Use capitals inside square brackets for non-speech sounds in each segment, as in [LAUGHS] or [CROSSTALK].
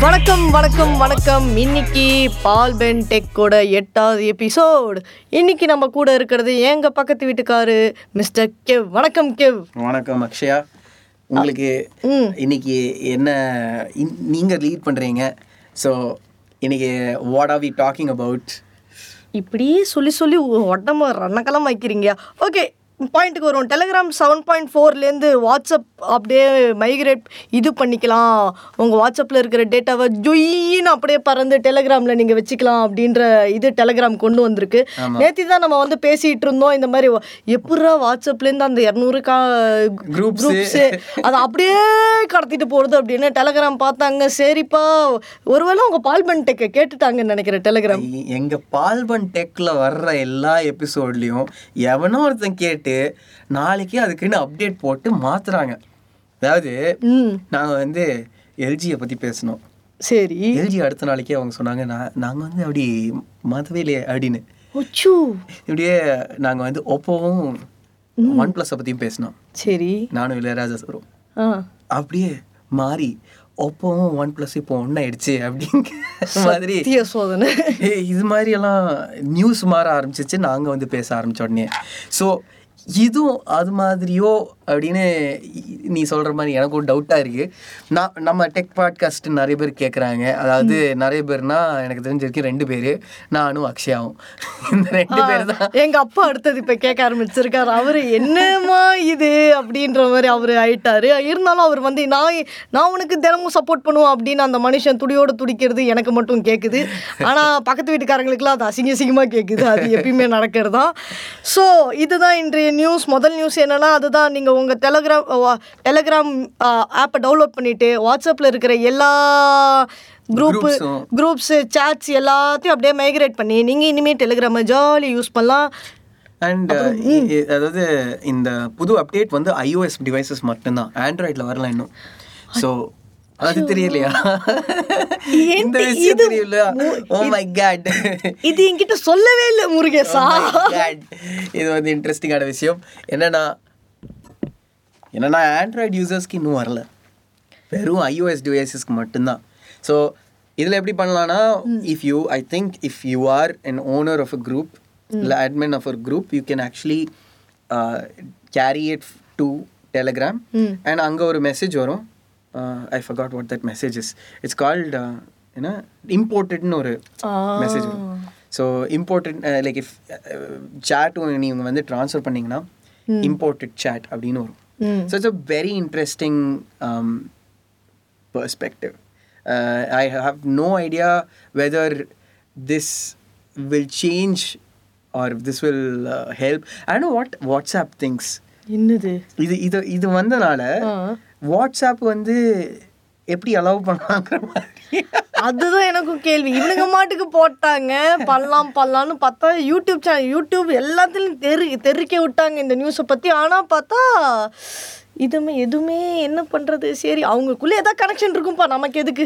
வணக்கம் வணக்கம் வணக்கம். இன்னைக்கு பால்பென் டெக்கோட எட்டாவது எபிசோட். இன்னைக்கு நம்ம கூட இருக்கிறது எங்க பக்கத்து வீட்டுக்காரு மிஸ்டர் கெவ். வணக்கம் கெவ். வணக்கம் அக்ஷயா. உங்களுக்கு இன்னைக்கு என்ன இன்- நீங்க லீட் பண்றீங்க? ஸோ இன்னைக்கு what are we talking about இப்படியே சொல்லி சொல்லி உடம்ப ரணக்கலம் வைக்கிறீங்க ஓகே பாயிண்ட்டுக்கு வருவோம். டெலிகிராம் செவன் பாயிண்ட் ஃபோர்லேருந்து வாட்ஸ்அப் அப்படியே மைக்ரேட் இது பண்ணிக்கலாம். உங்கள் வாட்ஸ்அப்பில் இருக்கிற டேட்டாவை ஜொயின்னு அப்படியே பறந்து டெலிகிராமில் நீங்கள் வச்சுக்கலாம் அப்படின்ற இது டெலிகிராம் கொண்டு வந்திருக்கு. நேற்று தான் நம்ம வந்து பேசிகிட்டு இருந்தோம். இந்த மாதிரி எப்படா வாட்ஸ்அப்லேருந்து அந்த இரநூறு கா. குரூப்ஸு அதை அப்படியே கடத்திட்டு போகிறது அப்படின்னு டெலிகிராம் பார்த்தாங்க. சரிப்பா ஒருவேளை உங்கள் பால்பன் டெக்கை கேட்டுட்டாங்கன்னு நினைக்கிறேன் டெலிகிராம் எங்க பால்பன் டெக்ல வர்ற எல்லா எபிசோட்லயும் எவனோ ஒருத்தன் கேட்டு நாளைக்கு அதுக்குன்னு அப்டேட் போட்டு மாத்துறாங்க. அதாவது ம். நாங்க வந்து எல்ஜியை பத்தி பேசணும். சரி. எல்ஜி அடுத்த நாளைக்கே அவங்க சொன்னாங்க நான் நாங்க வந்து அப்படி மாத்தவே இல்லையே அப்படின்னு இப்படியே நாங்க வந்து ஒப்போவும் ஒன் பிளஸை பத்தியும் பேசினோம். சரி. நானும் இளையராஜா சாரும். அப்படியே மாறி ஒப்போவும் ஒன் ப்ளஸ் இப்போ ஒன்றாயிடுச்சு அப்படிங்கிற மாதிரி. சோதனை. இது மாதிரி எல்லாம் நியூஸ் மாற ஆரம்பிச்சிச்சு நாங்கள் வந்து பேச ஆரம்பிச்ச உடனே. ஸோ இதுவும் அது மாதிரியோ அப்படின்னு நீ சொல்கிற மாதிரி எனக்கு ஒரு டவுட்டாக இருக்குது நான் நம்ம டெக் பாட்காஸ்ட் நிறைய பேர் கேட்குறாங்க அதாவது நிறைய பேர்னா எனக்கு தெரிஞ்சிருக்கு ரெண்டு பேர். நானும் அக்ஷயாவும். இந்த ரெண்டு பேர் தான் எங்க அப்பா அடுத்தது இப்ப கேட்க ஆரம்பிச்சிருக்காரு. அவரு என்னம்மா இது அப்படின்ற மாதிரி அவரு ஆயிட்டாரு. இருந்தாலும் அவர் வந்து நான் நான் உனக்கு தினமும் சப்போர்ட் பண்ணுவோம் அப்படின்னு அந்த மனுஷன் துடியோட துடிக்கிறது எனக்கு மட்டும் கேக்குது. ஆனா பக்கத்து வீட்டுக்காரங்களுக்குலாம் அது அசிங்க அசிங்கமா கேக்குது. அது எப்பயுமே நடக்கிறது தான் ஸோ இதுதான் இன்றைய நியூஸ் முதல் நியூஸ் என்னன்னா அதுதான் நீங்க உங்க டெலகிராம் டெலகிராம் ஆப்பை டவுன்லோட் பண்ணிட்டு வாட்ஸ்அப்ல இருக்கிற எல்லா குரூப்பு. குரூப்ஸ் சாட்ஸ் எல்லாத்தையும் அப்படியே மைக்ரேட் பண்ணி நீங்கள் இனிமேல் டெலிகிராமை ஜாலி யூஸ் பண்ணலாம். அண்ட் அதாவது இந்த புது அப்டேட் வந்து iOS டிவைசஸ் மட்டும்தான். ஆண்ட்ராய்டில் வரல இன்னும். ஸோ அது தெரியலையா? இந்த விஷயம் தெரியல. ஓ மை காட் இது என்கிட்ட சொல்லவே இல்லை முருகேசா. இது வந்து இன்ட்ரெஸ்டிங்கான விஷயம். என்னன்னா என்னன்னா ஆண்ட்ராய்டு யூசர்ஸ்க்கு இன்னும் வரல. வெறும் iOS டிவைசஸ்க்கு மட்டும்தான். ஸோ இதில் எப்படி பண்ணலாம்னா if you I think if you are an owner of a group இல்லை admin of a group you can actually carry it to Telegram and அங்கே ஒரு மெசேஜ் வரும். I forgot what that message is it's called என்ன? இம்போர்ட்டட்னு ஒரு message வரும். So imported like if chat நீங்கள் வந்து ட்ரான்ஸ்ஃபர் பண்ணீங்கன்னா இம்போர்ட்டட் சேட் அப்படின்னு வரும். So it's a very interesting perspective. Uh, I have no idea whether this will change or if this will uh, help. I don't know what WhatsApp thinks. என்னது இது இது இது வந்தனால வாட்ஸ்அப் வந்து எப்படி அலோவ் பண்ணலாங்கிற மாதிரி. அதுதான் எனக்கும் கேள்வி. இவனுங்க மாட்டுக்கு போட்டாங்க. பண்ணலாம் பண்ணலாம்னு பார்த்தா யூடியூப் சேனல் யூடியூப் எல்லாத்துலையும் தெரு தெறிக்க விட்டாங்க இந்த நியூஸை பற்றி ஆனால் பார்த்தா இதுமே எதுவுமே என்ன பண்ணுறது சரி அவங்களுக்குள்ளே ஏதாவது கனெக்ஷன் இருக்கும்ப்பா நமக்கு எதுக்கு?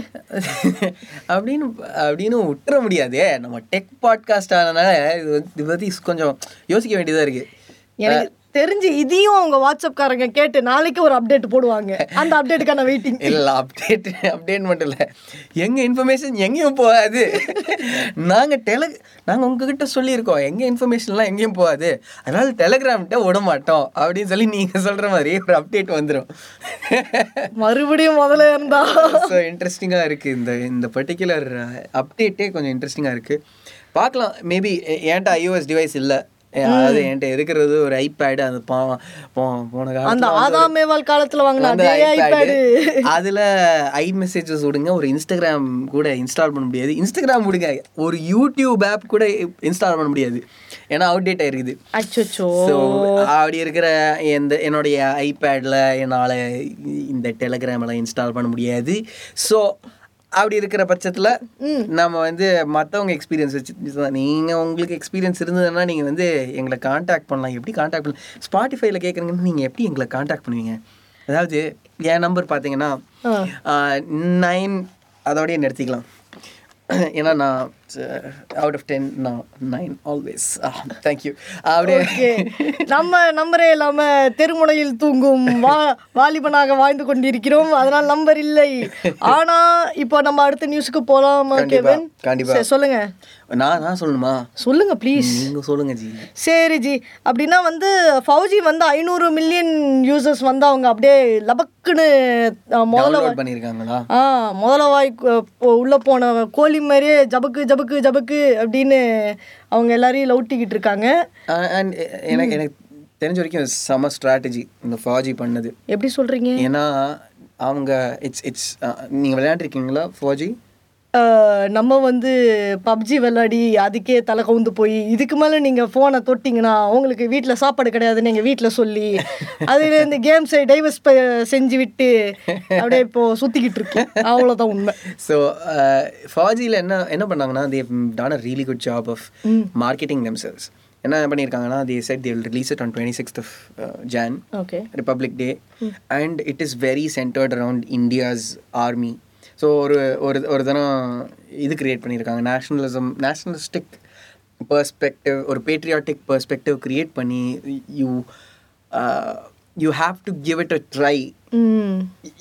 அப்படின்னு அப்படின்னு விட்டுற முடியாதே. நம்ம டெக் பாட்காஸ்ட் ஆனனால இது இதை பற்றி கொஞ்சம் யோசிக்க வேண்டியதாக இருக்குது எனக்கு தெரிஞ்சு இதையும் அவங்க வாட்ஸ்அப்காரங்க கேட்டு நாளைக்கு ஒரு அப்டேட் போடுவாங்க. அந்த அப்டேட்டுக்கான வெயிட்டிங் இல்லை அப்டேட் அப்டேட் மட்டும் இல்லை. எங்கள் இன்ஃபர்மேஷன் எங்கேயும் போகாது. நாங்கள் டெல நாங்கள் உங்ககிட்ட சொல்லியிருக்கோம். எங்கள் இன்ஃபர்மேஷன்லாம் எங்கேயும் போகாது. அதனால் டெலகிராம்கிட்ட விட மாட்டோம். அப்படின்னு சொல்லி நீங்கள் சொல்கிற மாதிரி ஒரு அப்டேட் வந்துடும் மறுபடியும் முதல்ல இருந்தா. ஸோ இன்ட்ரெஸ்டிங்காக இருக்குது இந்த இந்த பர்டிகுலர் அப்டேட்டே கொஞ்சம் இன்ட்ரெஸ்டிங்காக இருக்குது பார்க்கலாம். மேபி என்கிட்ட iOS டிவைஸ் இல்லை? அதாவது என்கிட்ட இருக்கிறது ஒரு ஐபேடு போ- போன அந்த காலத்துல வந்து ஆதாம் மேவால் காலத்துல வாங்கின அந்த அதே. ஐபேடு அதுல ஐ மெசேஜஸ் விடுங்க ஒரு இன்ஸ்டாகிராம் கூட இன்ஸ்டால் பண்ண முடியாது. இன்ஸ்டாகிராம் விடுங்க ஒரு யூடியூப் ஆப் கூட இன்ஸ்டால் பண்ண முடியாது. ஏன்னா அவுடேட் ஆயிருக்குது. அச்சோ ஸோ அப்படி இருக்கிற எந்த என்னுடைய ஐபேடில் என்னால் இந்த டெலகிராமெல்லாம் இன்ஸ்டால் பண்ண முடியாது. ஸோ அப்படி இருக்கிற பட்சத்தில் நம்ம வந்து மற்றவங்க எக்ஸ்பீரியன்ஸ் வச்சு நீங்கள் உங்களுக்கு எக்ஸ்பீரியன்ஸ் இருந்ததுன்னா நீங்கள் வந்து எங்களை காண்டாக்ட் பண்ணலாம். எப்படி காண்டாக்ட் பண்ணலாம் ஸ்பாட்டிஃபைல கேட்குறீங்கன்னு நீங்கள் எப்படி எங்களை காண்டாக்ட் பண்ணுவீங்க? அதாவது என் நம்பர் பார்த்தீங்கன்னா நைன் அதோடய நிறுத்திக்கலாம். ஏன்னா நான் out of ten nine always thank you அப்படியே நம்ம நம்பரே இல்லாம தெருமுனையில் தூங்கும் வா வாலிபனாக வாழ்ந்து கொண்டிருக்கிறோம். அதனால் நம்பர் இல்லை ஆனா இப்போ நம்ம அடுத்த நியூஸ்க்கு போலாமா கண்டிப்பா, கேவன் கண்டிப்பா. சரி, சொல்லுங்க. நான் நான் சொல்லணுமா? சொல்லுங்க ப்ளீஸ் நீங்க சொல்லுங்க ஜி. சரி ஜி. அப்படின்னா வந்து ஃபவுஜி வந்து ஐநூறு மில்லியன் யூசர்ஸ் வந்து அவங்க அப்படியே லபக்குன்னு முதல்ல பண்ணியிருக்காங்களா ஆ முதல்ல வாய் உள்ள போன கோழி மாதிரியே ஜபக்கு ஜபக்கு ஜபக்கு அப்படின்னு அவங்க எல்லாரையும் லவுட்டிக்கிட்டு இருக்காங்க. அண்ட் எனக்கு எனக்கு தெரிஞ்ச வரைக்கும் செம ஸ்ட்ராட்டஜி இந்த ஃபாஜி பண்ணது. எப்படி சொல்றீங்க? ஏன்னா அவங்க இட்ஸ் இட்ஸ் நீங்கள் விளையாண்டுருக்கீங்களா ஃபாஜி? நம்ம வந்து பப்ஜி விளையாடி அதுக்கே தலை கவுந்து போய் இதுக்கு மேலே நீங்கள் ஃபோனை தொட்டிங்கன்னா உங்களுக்கு வீட்டில் சாப்பாடு கிடையாதுன்னு எங்கள் வீட்டில் சொல்லி அதில் இந்த கேம்ஸை டைவர்ஸ் செஞ்சு விட்டு அப்படியே இப்போ சுற்றிக்கிட்டு இருக்கு. அவ்வளோதான் உண்மை. ஸோ ஃபாஜியில் என்ன என்ன பண்ணாங்கன்னா they've done a really good job of marketing themselves. என்ன பண்ணியிருக்காங்கன்னா they set they will release it on twenty sixth of Jan okay Republic Day and it is very centred around India's army so ஒரு ஒரு ஒரு தினம் இது create பண்ணியிருக்காங்க nationalism nationalistic perspective ஒரு patriotic perspective create பண்ணி you you have to give it a try hmm.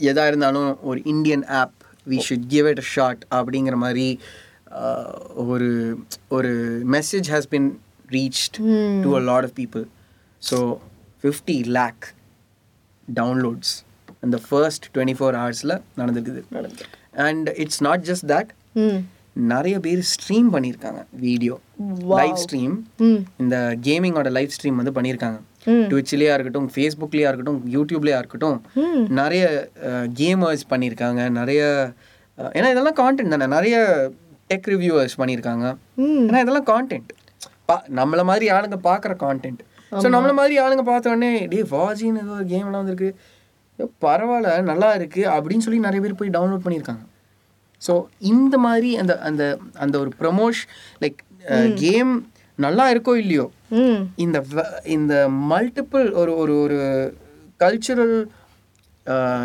எதா இருந்தாலும் ஒரு Indian app we should give it a shot அப்படிங்கிற மாதிரி uh, ஒரு ஒரு message has been reached to a lot of people so fifty lakh downloads அந்த first twenty four ஹவர்ஸில் நடந்துருக்குது. And it's not just that நிறைய பேர் ஸ்ட்ரீம் பண்ணியிருக்காங்க வீடியோ லைவ் ஸ்ட்ரீம் இந்த கேமிங்கோட லைவ் ஸ்ட்ரீம் வந்து பண்ணியிருக்காங்க. ட்விட்ச்லேயா இருக்கட்டும் ஃபேஸ்புக்லேயா இருக்கட்டும் யூடியூப்லேயா இருக்கட்டும் ம். நிறைய கேமர்ஸ் பண்ணியிருக்காங்க. நிறைய ஏன்னா இதெல்லாம் கான்டென்ட் தானே. நிறைய டெக் ரிவ்யூவர்ஸ் பண்ணியிருக்காங்க. ம் ஏன்னா இதெல்லாம் கான்டென்ட் பா நம்மள மாதிரி ஆளுங்க பார்க்குற கான்டென்ட் ஸோ நம்மள மாதிரி ஆளுங்க பார்த்த உடனே டே வாஜின்னு ஏதோ ஒரு கேம்லாம் வந்திருக்கு. பரவாயில்ல நல்லா இருக்கு அப்படின்னு சொல்லி நிறைய பேர் போய் டவுன்லோட் பண்ணியிருக்காங்க. ஸோ இந்த மாதிரி அந்த அந்த அந்த ஒரு ப்ரமோஷ் லைக் கேம் நல்லா இருக்கோ இல்லையோ இந்த இந்த மல்டிபிள் ஒரு ஒரு ஒரு கல்ச்சுரல்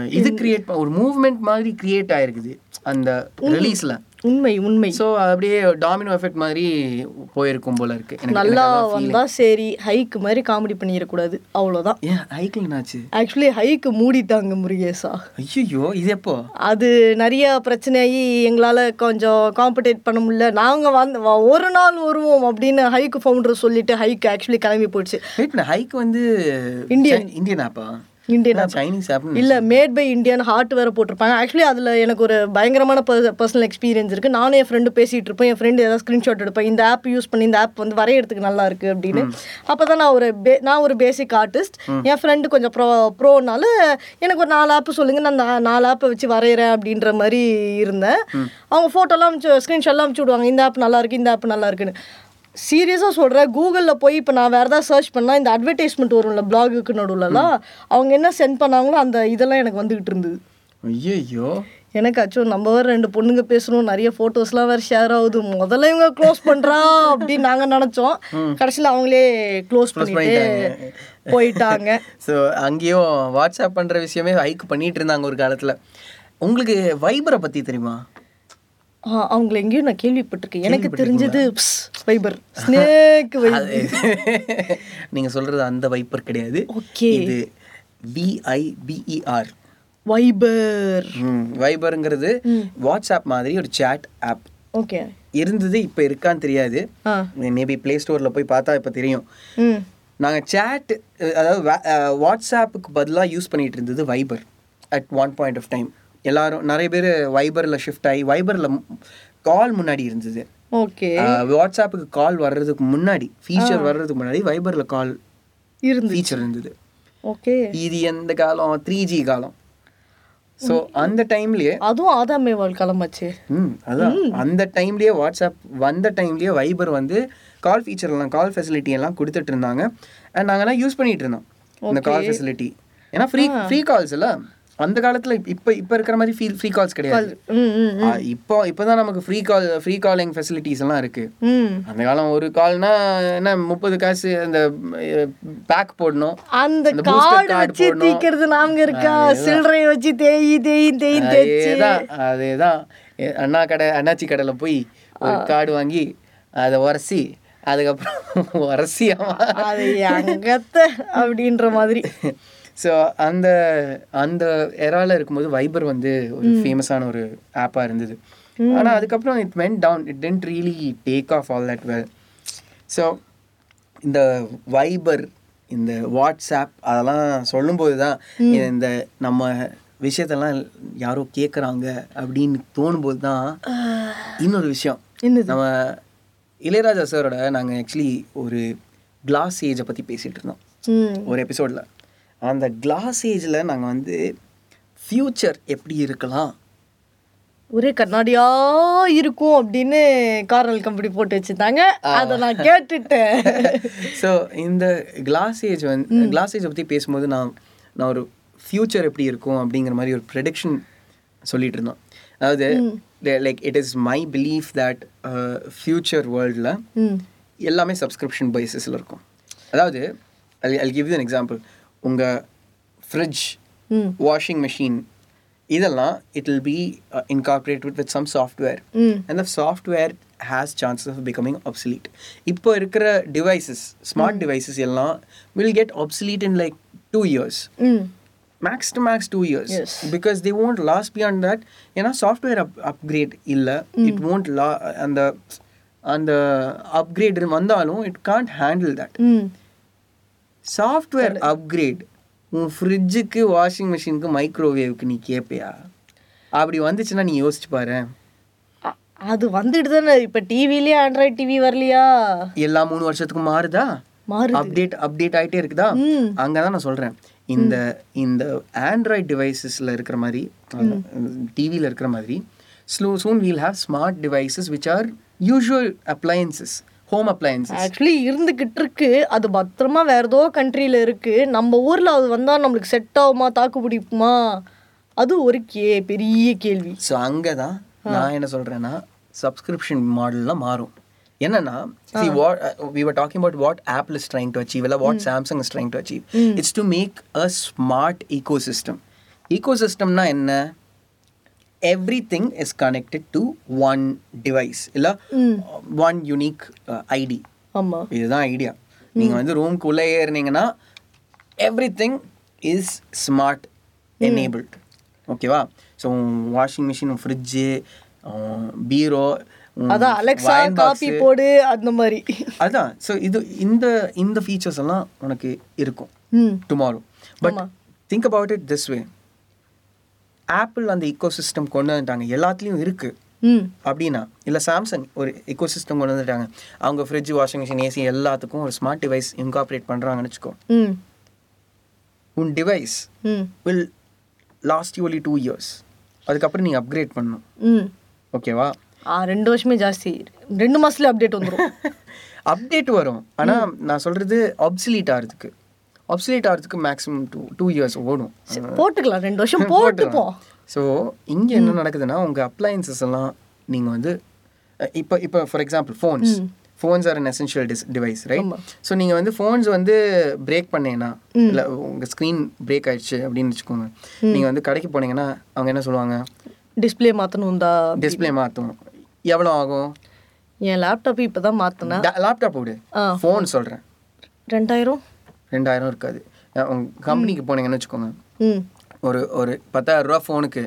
இது கிரியேட் ஒரு மூவ்மெண்ட் மாதிரி கிரியேட் ஆயிருக்குது அந்த ரிலீஸ்ல உண்மை உண்மை. ஸோ அப்படியே டாமினோ எஃபெக்ட் மாதிரி போயிருக்கும் போல இருக்கு. நல்லா வந்தா சரி ஹைக்கு மாதிரி காமெடி பண்ணிடக்கூடாது. அவ்வளோதான் ஏன் ஹைக்கிள் என்னாச்சு ஆக்சுவலி ஹைக்கு மூடிட்டாங்க முருகேசா. ஐயோ இது எப்போ? அது நிறைய பிரச்சனையாகி எங்களால் கொஞ்சம் காம்படேட் பண்ண முடியல. நாங்கள் வந்து ஒரு நாள் வருவோம் அப்படின்னு ஹைக்கு ஃபவுண்டர் சொல்லிட்டு ஹைக்கு ஆக்சுவலி கிளம்பி போயிடுச்சு ஹைக் வந்து இந்தியன். இந்தியன் ஆப்பா? இந்தியன் சைனீஸ் ஆப் இல்லை மேட் பை இந்தியன் ஹார்ட் வேறு போட்டிருப்பாங்க. ஆக்சுவலி அதில் எனக்கு ஒரு பயங்கரமான பர்சனல் எக்ஸ்பீரியன்ஸ் இருக்குது நானும் என் ஃப்ரெண்டு பேசிகிட்டு இருப்பேன் என் ஃப்ரெண்டு ஏதாவது ஸ்க்ரீன்ஷாட் எடுப்பேன். இந்த ஆப் யூஸ் பண்ணி இந்த ஆப் வந்து வரையறதுக்கு நல்லா இருக்குது அப்படின்னு. அப்போ தான் நான் ஒரு பே நான் ஒரு பேசிக் ஆர்டிஸ்ட் என் ஃப்ரெண்டு கொஞ்சம் ப்ரோ ப்ரோனால எனக்கு ஒரு நாலு ஆப் சொல்லுங்கள் நான் நாலு ஆப்பை வச்சு வரைகிறேன் அப்படின்ற மாதிரி இருந்தேன். அவங்க ஃபோட்டோலாம் ஸ்க்ரீன்ஷாட்லாம் அனுப்பிச்சு விடுவாங்க. இந்த ஆப் நல்லா இருக்கு இந்த ஆப் நல்லா இருக்குன்னு. சீரியஸாக சொல்கிறேன் கூகுளில் போய் இப்போ நான் வேறு ஏதாவது சர்ச் பண்ணால் இந்த அட்வர்டைஸ்மெண்ட் வரும்ல பிளாகுக்கு நடுவுலலாம் அவங்க என்ன சென்ட் பண்ணாங்களோ அந்த இதெல்லாம் எனக்கு வந்துகிட்டு இருந்தது. ஐயோ எனக்கு அச்சோ நம்ம வேறு ரெண்டு பொண்ணுங்க பேசணும் நிறைய ஃபோட்டோஸ்லாம் வேறு ஷேர் ஆகுது. முதல்ல இவங்க க்ளோஸ் பண்ணுறா அப்படின்னு நாங்கள் நினச்சோம். கடைசியில் அவங்களே க்ளோஸ் பண்ணிட்டு போயிட்டாங்க. [LAUGHS] ஸோ அங்கேயும் வாட்ஸ்அப் பண்ணுற விஷயமே ஹைக் பண்ணிட்டு இருந்தாங்க ஒரு காலத்தில். உங்களுக்கு வைபரை பற்றி தெரியுமா? அவங்கள எங்கேயும் நான் கேள்விப்பட்டிருக்கேன். எனக்கு தெரிஞ்சது வைபர் ஸ்னேக் வைபர் நீங்கள் சொல்கிறது அந்த வைப்பர் கிடையாது. ஓகே. இது விஐபிஇஆர் வைபர் வைபருங்கிறது வாட்ஸ்அப் மாதிரி ஒரு சேட் ஆப் ஓகே. இருந்தது இப்போ இருக்கான்னு தெரியாது. மேபி ப்ளே ஸ்டோரில் போய் பார்த்தா இப்போ தெரியும். நாங்கள் சேட் அதாவது வாட்ஸ்அப்புக்கு பதிலாக யூஸ் பண்ணிட்டு இருந்தது Viber at one point of time எல்லாரும் நிறைய பேர் வைபரில் ஷிஃப்ட் ஆகி வைபரில் கால் முன்னாடி இருந்தது. ஓகே வாட்ஸ்அப்புக்கு கால் வர்றதுக்கு முன்னாடி ஃபீச்சர் வர்றதுக்கு முன்னாடி வைபரில் கால் இருந்து ஃபீச்சர் இருந்தது. ஓகே இது எந்த காலம்? த்ரீ ஜி காலம். ஸோ அந்த டைம்லயே அதுவும் ஆதாம் மேவால் கிளம்பாச்சு. ம் அதான். அந்த டைம்லயே வாட்ஸ்அப் வந்த டைம்லயே வைபர் வந்து கால் ஃபீச்சர்லாம் கால் ஃபெசிலிட்டி எல்லாம் கொடுத்துட்டு இருந்தாங்க. அண்ட் நாங்கெல்லாம் யூஸ் பண்ணிட்டு இருந்தோம். இந்த கால் ஃபெசிலிட்டி ஏன்னா ஃப்ரீ ஃப்ரீ கால்ஸ் இல்ல. அந்த காலத்துல இப்போ இப்போ இருக்கிற மாதிரி ஃப்ரீ ஃப்ரீ கால்ஸ் கிடையாது. ஆ, இப்போ இப்போதான் நமக்கு free call free calling facilities எல்லாம் இருக்கு. ம். அந்த காலம் ஒரு கால்னா என்ன முப்பது காசு அந்த பேக் போடணும். அந்த கார்டு வச்சு. தீக்கிறது நாங்க இருக்கா? சில்லறைய வச்சு தேய் தேய் தேய் தேய்ச்சி அதேதான் அண்ணா கடை அண்ணாச்சி கடையில் போய் ஒரு கார்டு வாங்கி அதை உரசி அதுக்கப்புறம் [LAUGHS] உரசியாமா அது எங்கத்த அப்படின்ற மாதிரி. ஸோ அந்த அந்த எரால இருக்கும்போது வைபர் வந்து ஒரு ஃபேமஸான ஒரு ஆப்பாக இருந்தது. ஆனால் அதுக்கப்புறம் it went down it didn't really take off all that well so இந்த வைபர் இந்த வாட்ஸ்அப் அதெல்லாம் சொல்லும்போது தான் இந்த நம்ம விஷயத்தெல்லாம் யாரோ கேட்குறாங்க அப்படின்னு தோணும்போது தான் இன்னொரு விஷயம். நம்ம இளையராஜா சாரோட நாங்கள் ஆக்சுவலி ஒரு கிளாஸ் ஏஜை பற்றி பேசிகிட்டு இருந்தோம். ஒரு எபிசோடில் அந்த கிளாஸ் ஏஜில் நாங்கள் வந்து ஃப்யூச்சர் எப்படி இருக்கலாம்? ஒரே கண்ணாடியா இருக்கும் அப்படின்னு கார்னல் கம்பெனி போட்டு வச்சுட்டாங்க. அதை நான் கேட்டுட்டேன். [LAUGHS] ஸோ இந்த கிளாஸ் ஏஜ் வந்து கிளாஸ் ஏஜை பற்றி பேசும்போது நான் நான் ஒரு ஃப்யூச்சர் எப்படி இருக்கும் அப்படிங்கிற மாதிரி ஒரு ப்ரெடிக்ஷன் சொல்லிட்டு இருந்தோம். அதாவது like it is my belief that future வேர்ல்டில் எல்லாமே சப்ஸ்கிரிப்ஷன் பேசிஸில் இருக்கும். அதாவது ஐ கிவ் யூ எக்ஸாம்பிள் உங்கள் ஃப்ரிட்ஜ் வாஷிங் மிஷின் இதெல்லாம் it will be incorporated with some software and the software has chances of becoming obsolete. இப்போ இருக்கிற டிவைசஸ் ஸ்மார்ட் டிவைசஸ் எல்லாம் will get obsolete in like two years max to max two years. Because they won't last beyond that ஏன்னா software up upgrade இல்லை. It won't லா அந்த அந்த upgrade வந்தாலும் it can't handle that software upgrade உன் ஃப்ரிட்ஜுக்கு washing மிஷினுக்கு மைக்ரோவேவ்க்கு நீ கேட்பியா அப்படி வந்துச்சுன்னா நீ யோசிச்சு பாரு. அது வந்துட்டு தானே. இப்போ டிவிலேயே ஆண்ட்ராய்ட் டிவி வரலையா? எல்லா மூணு வருஷத்துக்கு மாறுதா? மாறுது. அப்டேட் அப்டேட் ஆயிட்டே இருக்குதா? ம். அங்கே தான் நான் சொல்கிறேன் இந்த இந்த ஆண்ட்ராய்ட் டிவைசஸில் இருக்கிற மாதிரி டிவியில் இருக்கிற மாதிரி slow soon we'll have smart devices which are usual appliances home appliances actually இருந்துகிட்டு இருக்கு அது பத்திரமா வேற ஏதோ கண்ட்ரியில் இருக்கு. நம்ம ஊர்ல அது வந்தா நம்மளுக்கு செட் ஆகுமா தாக்கு பிடிக்குமா? அது ஒரு கே பெரிய கேள்வி. ஸோ அங்கே தான் நான் என்ன சொல்கிறேன்னா சப்ஸ்கிரிப்ஷன் மாடல்லாம் மாறும். என்னன்னா talking about what apple is trying to achieve இல்ல what samsung is trying to achieve. it's to make a smart ecosystem. Ecosystemனா என்ன? Everything is connected to one device இல்ல? one unique uh, id ஆமா. இதுதான் idea நீங்க வந்து ரூம்க்கு உள்ளே ஏறினீங்கன்னா everything is smart enabled ஓகேவா ஸோ வாஷிங் மிஷின் ஃப்ரிட்ஜு பீரோ அதான் அலெக்சா காப்பி போடு அந்த மாதிரி. அதான். ஸோ இது இந்த இந்த ஃபீச்சர்ஸ் எல்லாம் உனக்கு இருக்கும். Tomorrow but think about it this way Apple அந்த இக்கோ சிஸ்டம் கொண்டு வந்துட்டாங்க. எல்லாத்துலேயும் இருக்கு. ம். அப்படின்னா இல்லை சாம்சங் ஒரு இக்கோ சிஸ்டம் கொண்டு வந்துட்டாங்க. அவங்க ஃப்ரிட்ஜ் வாஷிங் மிஷின் ஏசி எல்லாத்துக்கும் ஒரு ஸ்மார்ட் டிவைஸ் இன்கார்பரேட் பண்ணுறாங்கன்னு வச்சுக்கோ. ம். உன் device will last only two years அதுக்கப்புறம் நீ அப்கிரேட் பண்ணணும். ம். ஓகேவா ஆ ரெண்டு வருஷமே ஜாஸ்தி. ரெண்டு மாசத்துல அப்டேட் வந்துரும். [LAUGHS] அப்டேட் வரும். ஆனால் நான் சொல்கிறது obsolete ஆகிறதுக்கு obsolete ஆகிறதுக்கு மேக்ஸிமம் டூ டூ இயர்ஸ் ஓடும். போட்டுக்கலாம் ரெண்டு வருஷம் [LAUGHS] போட்டுப்போம் ஸோ இங்கே என்ன நடக்குதுன்னா உங்கள் அப்ளையன்சஸ் எல்லாம் நீங்கள் வந்து இப்போ இப்போ for example phones phones are an essential this device right so நீங்கள் வந்து ஃபோன்ஸ் வந்து பிரேக் பண்ணேன்னா இல்லை உங்கள் ஸ்க்ரீன் பிரேக் ஆயிடுச்சு அப்படின்னு வச்சுக்கோங்க. நீங்கள் வந்து கடைக்கு போனீங்கன்னா அவங்க என்ன சொல்லுவாங்க? டிஸ்ப்ளே மாத்தணும் தான் டிஸ்ப்ளே மாற்றணும் எவ்வளோ ஆகும்? என் லேப்டாப் இப்பதான் மாத்தினேன். லேப்டாப் விடு. ஃபோன் சொல்கிறேன் ரெண்டாயிரம்? ரெண்டாயிரம் இருக்காது. கம்பெனிக்கு போனீங்கன்னு வச்சுக்கோங்க. ஒரு ஒரு பத்தாயிரம் ரூபா ஃபோனுக்கு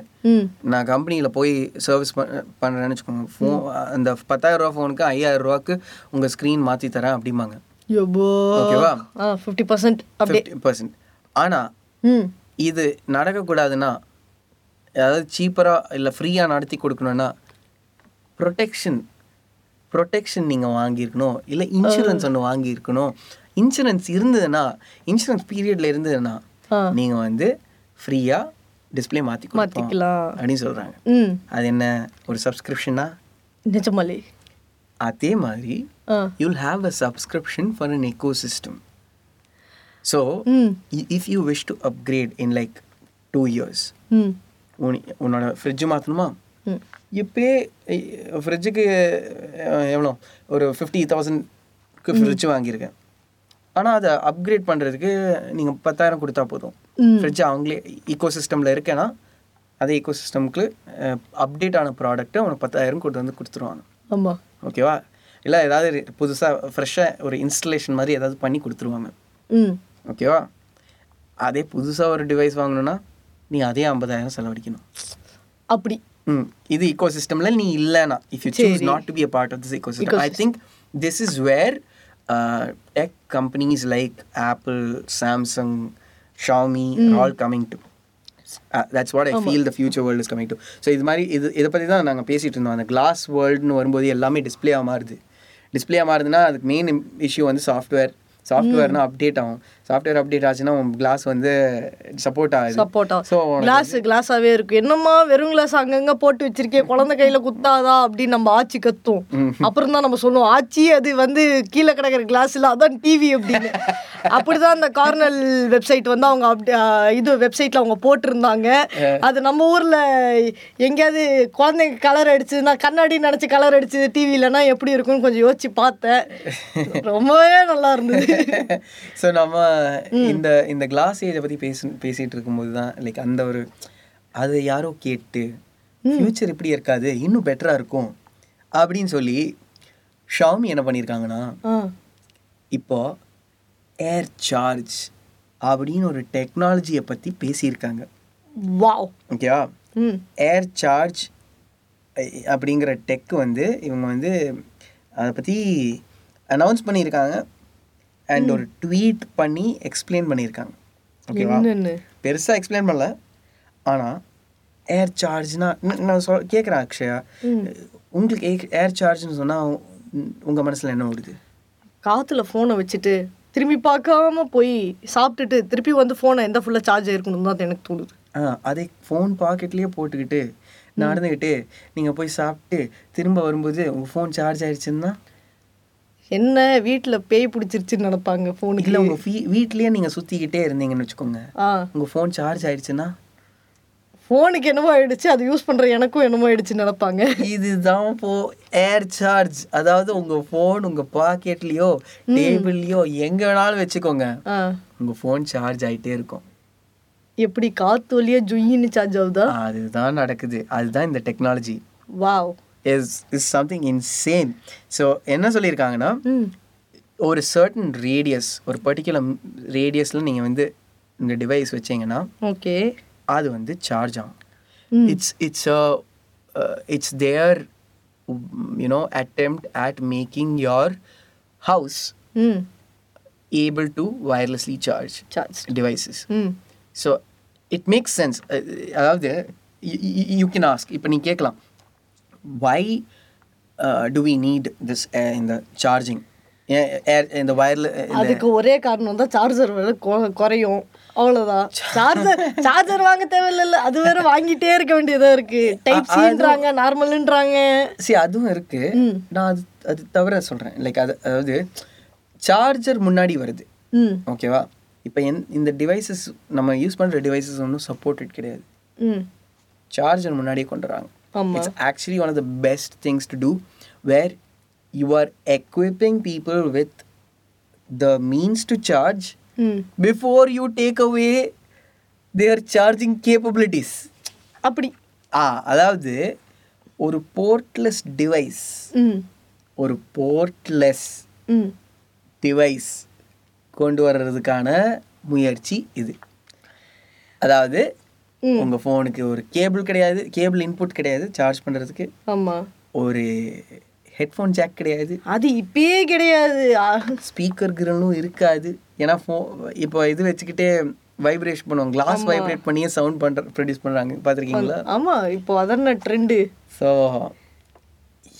நான் கம்பெனியில் போய் சர்வீஸ் பண்ணுறேன்னு வச்சுக்கோங்க. ஃபோன் அந்த பத்தாயிரம் ரூபா ஃபோனுக்கு ஐயாயிரம் ரூபாக்கு உங்கள் ஸ்க்ரீன் மாற்றி தரேன் அப்படிம்பாங்க. ஓகேவா? ஃபிஃப்டி பர்சன்ட் ஃபிஃப்டி பர்சன்ட் ஆனால் இது நடக்கக்கூடாதுன்னா அதாவது சீப்பராக இல்லை ஃப்ரீயாக நடத்தி கொடுக்கணுன்னா ப்ரொடெக்ஷன் ப்ரொடெக்ஷன் நீங்கள் வாங்கியிருக்கணும். இல்லை இன்சூரன்ஸ் ஒன்று வாங்கியிருக்கணும். இன்சூரன்ஸ் இருந்ததுன்னா இன்சூரன்ஸ் பீரியடில் இருந்ததுன்னா நீங்கள் வந்து ஃப்ரீயாக டிஸ்ப்ளே மாற்றி மாத்திக்கலாம். அப்படின்னு சொல்கிறாங்க அது என்ன? ஒரு சப்ஸ்கிரிப்ஷனா நிஜமாலே. அதே மாதிரி ஆ. you'll have a subscription for an ecosystem. So, ம். i- if you wish to upgrade in like two years, ம். உன் உன்னோட ஃப்ரிட்ஜ் மாற்றணுமா இப்போயே ஃப்ரிட்ஜுக்கு எவ்வளோ? ஒரு ஃபிஃப்டி தௌசண்ட்க்கு ஃப்ரிட்ஜ் வாங்கியிருக்கேன். ஆனால் அதை அப்கிரேட் பண்ணுறதுக்கு நீங்கள் பத்தாயிரம் கொடுத்தா போதும். ஃப்ரிட்ஜ் அவங்களே ஈகோ சிஸ்டமில் இருக்கேன்னா அதே ஈகோ சிஸ்டம்க்கு அப்டேட் ஆன ப்ராடக்ட்டை உனக்கு பத்தாயிரம் கொண்டு வந்து கொடுத்துருவாங்க. ஆமா. ஓகேவா இல்லை ஏதாவது புதுசாக ஃப்ரெஷ்ஷாக ஒரு இன்ஸ்டலேஷன் மாதிரி ஏதாவது பண்ணி கொடுத்துருவாங்க. ம். ஓகேவா அதே புதுசாக ஒரு டிவைஸ் வாங்கணும்னா நீ அதே ஐம்பதாயிரம் செலவழிக்கணும். அப்படி. ம். இது ஈகோ சிஸ்டமில் நீ இல்லைனா if you choose not to be a part of this ecosystem I think this is where tech companies like Apple Samsung Xiaomi all coming to that's what I feel the future world is coming to so இது மாதிரி இது இதை பற்றி தான் நாங்கள் பேசிகிட்டு இருந்தோம். அந்த கிளாஸ் வேர்ல்டுன்னு வரும்போது எல்லாமே டிஸ்பிளேயாக மாறுது. டிஸ்பிளேயாக மாறுதுன்னா அதுக்கு மெயின் இஷ்யூ வந்து சாஃப்ட்வேர் சாஃப்ட்வேர்னா அப்டேட் ஆகும். சாஃப்ட்வேர் அப்டேட் ஆச்சுன்னா உன் கிளாஸ் வந்து சப்போர்ட் ஆகுது. சப்போர்ட்டா ஸோ கிளாஸ் கிளாஸாவே இருக்கு. என்னம்மா வெறும் கிளாஸ் அங்கங்க போட்டு வச்சிருக்கே? குழந்தை கையில குத்தாதா? அப்படின்னு நம்ம ஆச்சி கத்தும். அப்புறம் தான் நம்ம சொல்லுவோம் ஆச்சி அது வந்து கீழே கிடக்கிற கிளாஸ் இல்ல அதான் டிவி அப்படின்னு. [LAUGHS] அப்படிதான் அந்த கார்னல் வெப்சைட் வந்து அவங்க அப்படி இது வெப்சைட்ல அவங்க போட்டிருந்தாங்க. அது நம்ம ஊர்ல எங்கேயாவது குழந்தைங்க கலர் அடிச்சுன்னா கண்ணாடி நினைச்சு கலர் அடிச்சு டிவிலனா எப்படி இருக்கும்னு கொஞ்சம் யோசிச்சு பார்த்தேன். [LAUGHS] ரொம்பவே நல்லா இருந்தது. [LAUGHS] ஸோ நம்ம இந்த இந்த கிளாஸ் ஏஜை பற்றி பேச பேசிகிட்டு இருக்கும்போது தான் லைக் அந்த ஒரு அது யாரோ கேட்டு ஃப்யூச்சர் இப்படி இருக்காது இன்னும் பெட்டராக இருக்கும் அப்படின்னு சொல்லி ஷாமி என்ன பண்ணியிருக்காங்கன்னா இப்போ ஏர் சார்ஜ் அப்படின்னு ஒரு டெக்னாலஜியை பற்றி பேசியிருக்காங்க. வாவ். ஓகேவா ஏர் சார்ஜ் அப்படிங்கிற டெக் வந்து இவங்க வந்து அதை பற்றி அனௌன்ஸ் பண்ணியிருக்காங்க. அண்ட் ஒரு ட்வீட் பண்ணி எக்ஸ்பிளைன் பண்ணியிருக்காங்க. ஓகேவா பெருசாக எக்ஸ்பிளைன் பண்ணல. ஆனால் ஏர் சார்ஜ்னா நான் சொல் கேட்குறேன் அக்ஷயா. உங்களுக்கு ஏர் சார்ஜ்னு சொன்னால் உங்கள் மனசில் என்ன ஓடுது? காத்துல ஃபோனை வச்சுட்டு திரும்பி பார்க்காம போய் சாப்பிட்டுட்டு திருப்பி வந்து ஃபோனை எந்த ஃபுல்லாக சார்ஜ் இருக்கணும் தான் எனக்கு தோணுது. ஆ அதே ஃபோன் பாக்கெட்லேயே போட்டுக்கிட்டு நடந்துக்கிட்டு நீங்கள் போய் சாப்பிட்டு திரும்ப வரும்போது உங்கள் ஃபோன் சார்ஜ் ஆயிடுச்சுன்னா என்ன வீட்டில் பேய் பிடிச்சிருச்சுன்னு நினைப்பாங்க ஃபோனுக்கு இல்லை உங்கள் வீட்லேயே நீங்கள் சுற்றிக்கிட்டே இருந்தீங்கன்னு வச்சுக்கோங்க. ஆ. உங்கள் ஃபோன் சார்ஜ் ஆயிடுச்சுன்னா? ஃபோனுக்கு என்னமோ ஆயிடுச்சு அது யூஸ் பண்ணுற எனக்கும் என்னமோ ஆயிடுச்சுன்னு நினைப்பாங்க. இதுதான் போ ஏர் சார்ஜ் அதாவது உங்கள் ஃபோன் உங்கள் பாக்கெட்லேயோ டேபிள்லையோ எங்கே வேணாலும் வச்சுக்கோங்க. ஆ. உங்கள் ஃபோன் சார்ஜ் ஆகிட்டே இருக்கும். எப்படி காத்து வழியா ஜுயின்னு சார்ஜ் ஆகுதா? அதுதான் நடக்குது. அதுதான் இந்த technology wow is is something insane so என்ன சொல்லியிருக்காங்கன்னா ஒரு சர்டன் ரேடியஸ் ஒரு பர்டிகுலர் ரேடியஸில் நீங்கள் வந்து இந்த டிவைஸ் வச்சீங்கன்னா ஓகே. அது வந்து சார்ஜ் ஆகும். It's it's it's there you know attempt at making your house able to wirelessly charge charge devices so it makes sense அதாவது யூ கேன் ஆஸ்க் இப்போ நீ கேட்கலாம். Why do we need this இந்த charging இந்த வயரில் அதுக்கு ஒரே காரணம் தான் சார்ஜர் விலை குறையும். அவ்வளவுதான். சார்ஜர் சார்ஜர் வாங்க தேவையில்ல அது வேற வாங்கிட்டே இருக்க வேண்டியதா இருக்கு. டைப் சின்றாங்க நார்மல்ன்றாங்க சி அதுவும் இருக்கு. நான் அது அது தவிர சொல்கிறேன் லைக் அது அதாவது சார்ஜர் முன்னாடி வருது. ம். ஓகேவா இப்போ என் இந்த டிவைசஸ் நம்ம யூஸ் பண்ணுற டிவைசஸ் ஒன்றும் சப்போர்ட்டட் கிடையாது. ம். சார்ஜர் முன்னாடியே கொண்டு வராங்க. ஆமா it's actually one of the best things to do where you are equipping people with the means to charge ம் before you take away their charging capabilities அப்படி ஆ அதாவது ஒரு போர்ட்லெஸ் டிவைஸ் ஒரு போர்ட்லெஸ் டிவைஸ் கொண்டு வர்றதுக்கான முயற்சி இது அதாவது உங்க ஃபோனுக்கு ஒரு கேபிள் கிடையாது கேபிள் இன்புட் கிடையாது சார்ஜ் பண்றதுக்கு ஆமா. ஒரு ஹெட்ஃபோன் ஜாக் கிடையாது. அது இப்பயே கிடையாது. ஸ்பீக்கர் கிரலும் இருக்காது. ஏன்னா ஃபோ இப்போ இது வச்சுக்கிட்டே வைப்ரேஷன் பண்ணுவோம் கிளாஸ் வைப்ரேட் பண்ணியே சவுண்ட் பண்ற ப்ரொடியூஸ் பண்றாங்க. பார்த்துருக்கீங்களா ஆமா இப்போ அதான ட்ரெண்டு ஸோ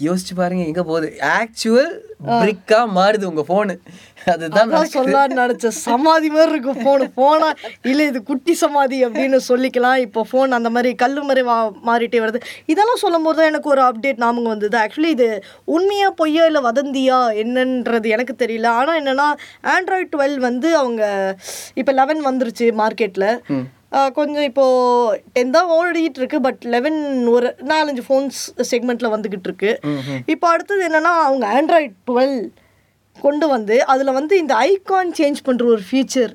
யோசிச்சு பாருங்க எங்க போகுது? ஆக்சுவல் பிரிக்கா மாறுது உங்க ஃபோனு அதுதான் சொல்லலாம்னு நினைச்ச சமாதி மாதிரி இருக்கும் ஃபோனு போனா இல்ல இது குட்டி சமாதி அப்படின்னு சொல்லிக்கலாம். இப்போ ஃபோன் அந்த மாதிரி கல்லு மாதிரி வா மாறிட்டே வருது. இதெல்லாம் சொல்லும் போது தான் எனக்கு ஒரு அப்டேட் ஞாபகம் வந்தது. ஆக்சுவலி இது உண்மையா பொய்யா இல்லை வதந்தியா என்னன்றது எனக்கு தெரியல. ஆனா என்னன்னா ஆண்ட்ராய்ட் டுவெல் வந்து அவங்க இப்போ லெவன் வந்துருச்சு மார்க்கெட்ல கொஞ்சம் இப்போ டென் தான் ஓடிட்டு இருக்கு பட் லெவன் ஒரு நாலஞ்சு ஃபோன்ஸ் செக்மெண்ட்ல வந்துகிட்டு இருக்கு இப்போ அடுத்தது என்னன்னா அவங்க ஆண்ட்ராய்ட் டுவெல் கொண்டு வந்து அதில் வந்து இந்த ஐகான் சேஞ்ச் பண்ணுற ஒரு ஃபீச்சர்